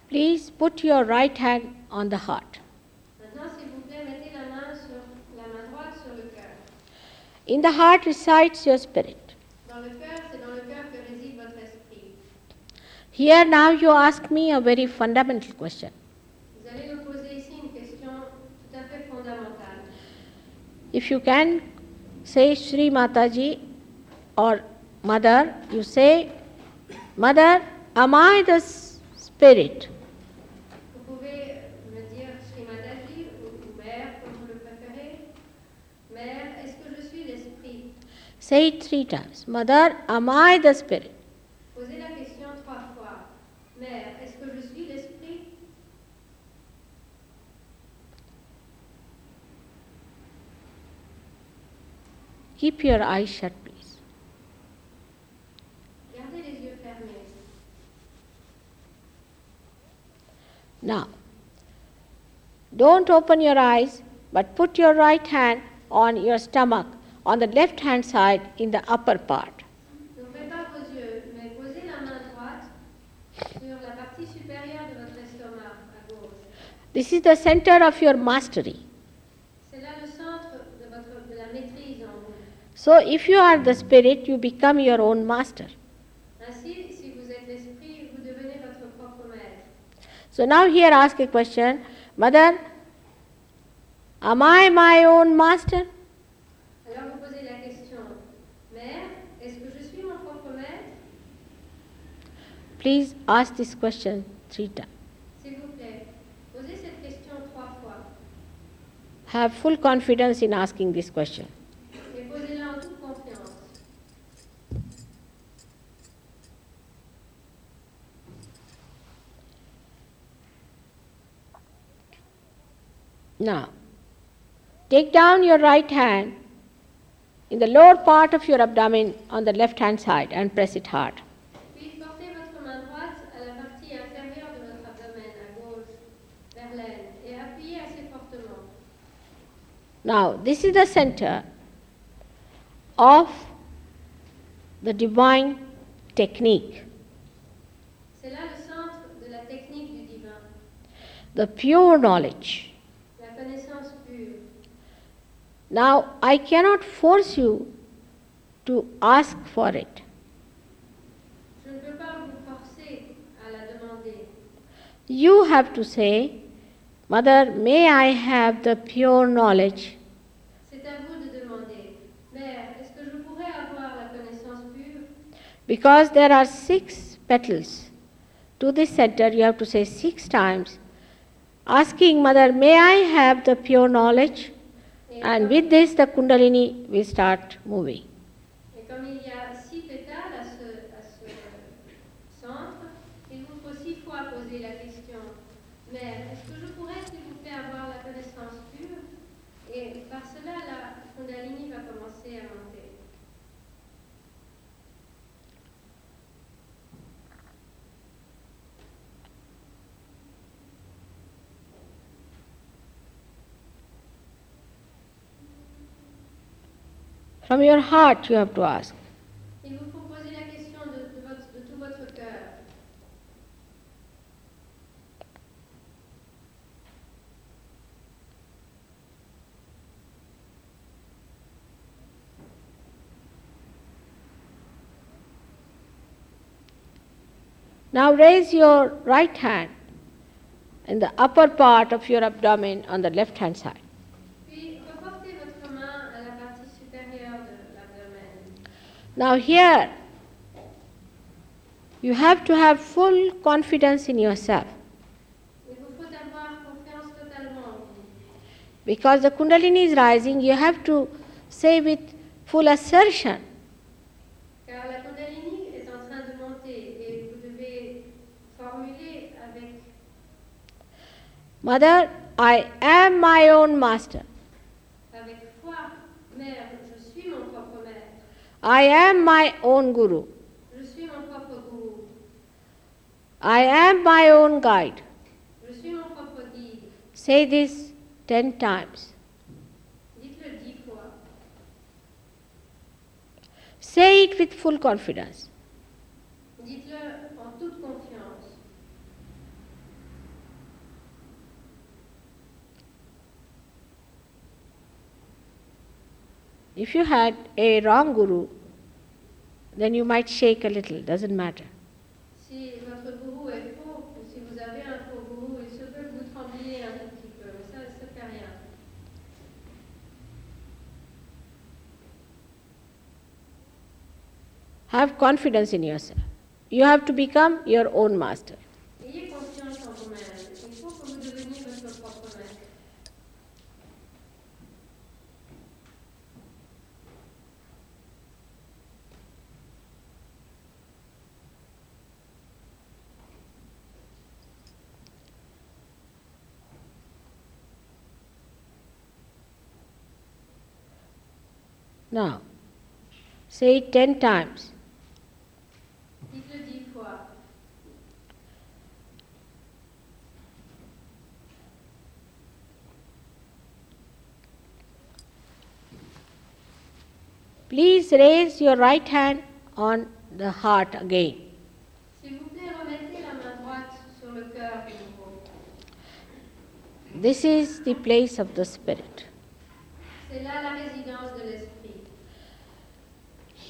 please put your right hand on the heart. Maintenant, s'il vous plaît, mettez la main sur la main droite sur le cœur. In the heart resides your spirit. Dans le cœur, c'est dans le cœur que réside votre esprit. Here now you ask me a very fundamental question. Vous allez me poser ici une question tout à fait fondamentale. If you can say Sri Mataji or Mother, you say, Mother, am I the spirit? Vous pouvez me dire Sri Mataji ou, ou mère, comme vous le préférez. Mère, est-ce que je suis l'esprit Say it three times. Mother, am I the spirit? Posez la question trois fois. Mère, est-ce que je suis l'esprit Keep your eyes shut, please. Gardez les yeux fermés. Now, don't open your eyes, but put your right hand on your stomach on the left hand side in the upper part. N'ouvrez pas vos yeux, mais posez la main droite sur la partie supérieure de votre estomac à gauche. This is the center of your mastery. C'est là le centre de, votre, de la maîtrise en vous. So, if you are the spirit, you become your own master. Ainsi, si vous êtes l'esprit, vous devenez votre propre maître. So, now here ask a question Mother, am I my own master? Alors vous posez la question, Mère, est-ce que je suis mon propre maître Please ask this question three times. S'il vous plaît, posez cette question trois fois Have full confidence in asking this question. et posez-la en toute confiance. Now, take down your right hand in the lower part of your abdomen on the left hand side and press it hard. Puis portez votre main droite à la partie inférieure de votre abdomen, à gauche, vers l'aine, et appuyez assez fortement. Now, this is the center of the divine technique, C'est là le centre de la technique du divin, the pure knowledge. la connaissance pure. Now, I cannot force you to ask for it. Je ne peux pas vous forcer à la demander. You have to say, Mother, may I have the pure knowledge C'est à vous de demander. Mère, est-ce que je pourrais avoir la connaissance pure because there are six petals. To this center, you have to say six times, asking Mother, may I have the pure knowledge? And with this, the Kundalini will start moving. Et comme il y a six pétales à ce, à ce centre, il vous faut six fois poser la question Mère, est-ce que je pourrais, s'il vous plaît, avoir la connaissance pure Et par cela, la Kundalini va commencer à monter. From your heart, you have to ask. Il vous faut poser la question de, de votre- de tout votre cœur. Now raise your right hand in the upper part of your abdomen on the left hand side. Puis reportez votre main à la partie supérieure de l'abdomen. Now, here you have to have full confidence in yourself Il vous faut avoir confiance totalement en vous. because the Kundalini is rising. You have to say with full assertion Car la Kundalini est en train de monter et vous priez avec, Mother, I am my own master. avec foi. Mère, je suis mon propre maître. I am my own guru. I am my own guide. Say this ten times. Say it with full confidence en toute confiance. If you had a wrong guru, then you might shake a little, doesn't matter. Si votre gourou est faux, ou si vous avez un faux gourou, il se peut que vous trembliez un tout petit peu, mais ça, ça fait rien. Have confidence in yourself. You have to become your own master. Ayez confiance en vous-même. Il faut que vous deveniez votre propre maître. Now, say it ten times. Please raise your right hand on the heart again. This is the place of the Spirit. C'est là la résidence de l'esprit.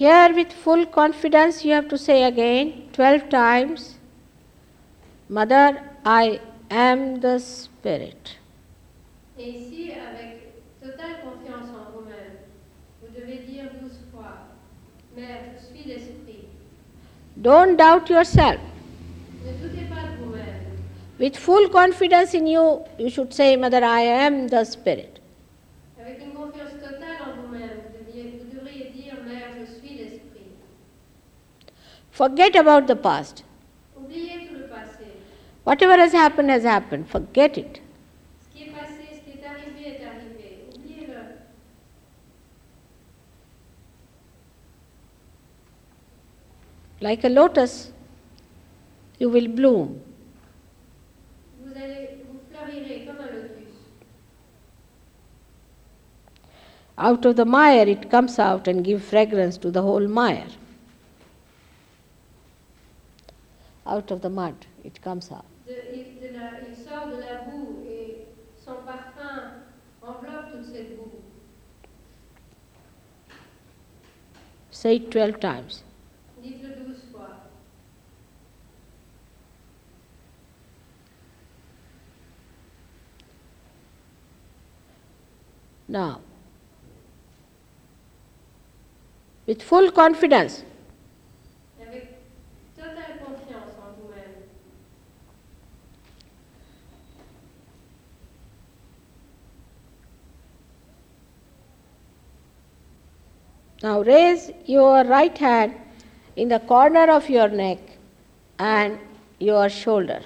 Here, with full confidence, you have to say again 12 times Mother, I am the Spirit. Et ici, avec totale confiance en vous-même, vous devez dire douze fois Mère, je suis l'esprit. Don't doubt yourself. Ne doutez pas de vous-même. With full confidence in you, you should say, Mother, I am the Spirit. Avec une confiance totale en vous-même, vous, deviez- vous devriez dire Mère, je suis l'esprit. Forget about the past. Oubliez tout le passé. Whatever has happened has happened. Forget it. Ce qui est passé, ce qui est arrivé est arrivé. Oubliez-le. Like a lotus, you will bloom. Vous allez, vous fleurirez comme un lotus. Out of the mire, it comes out and gives fragrance to the whole mire. Out of the mud, it comes out. De- il, de la- il sort de la boue et son parfum enveloppe toute cette boue. Say it 12 times. Dites-le douze fois. Now, with full confidence, Avec totale confiance en vous-même. Now raise your right hand in the corner of your neck and your shoulder.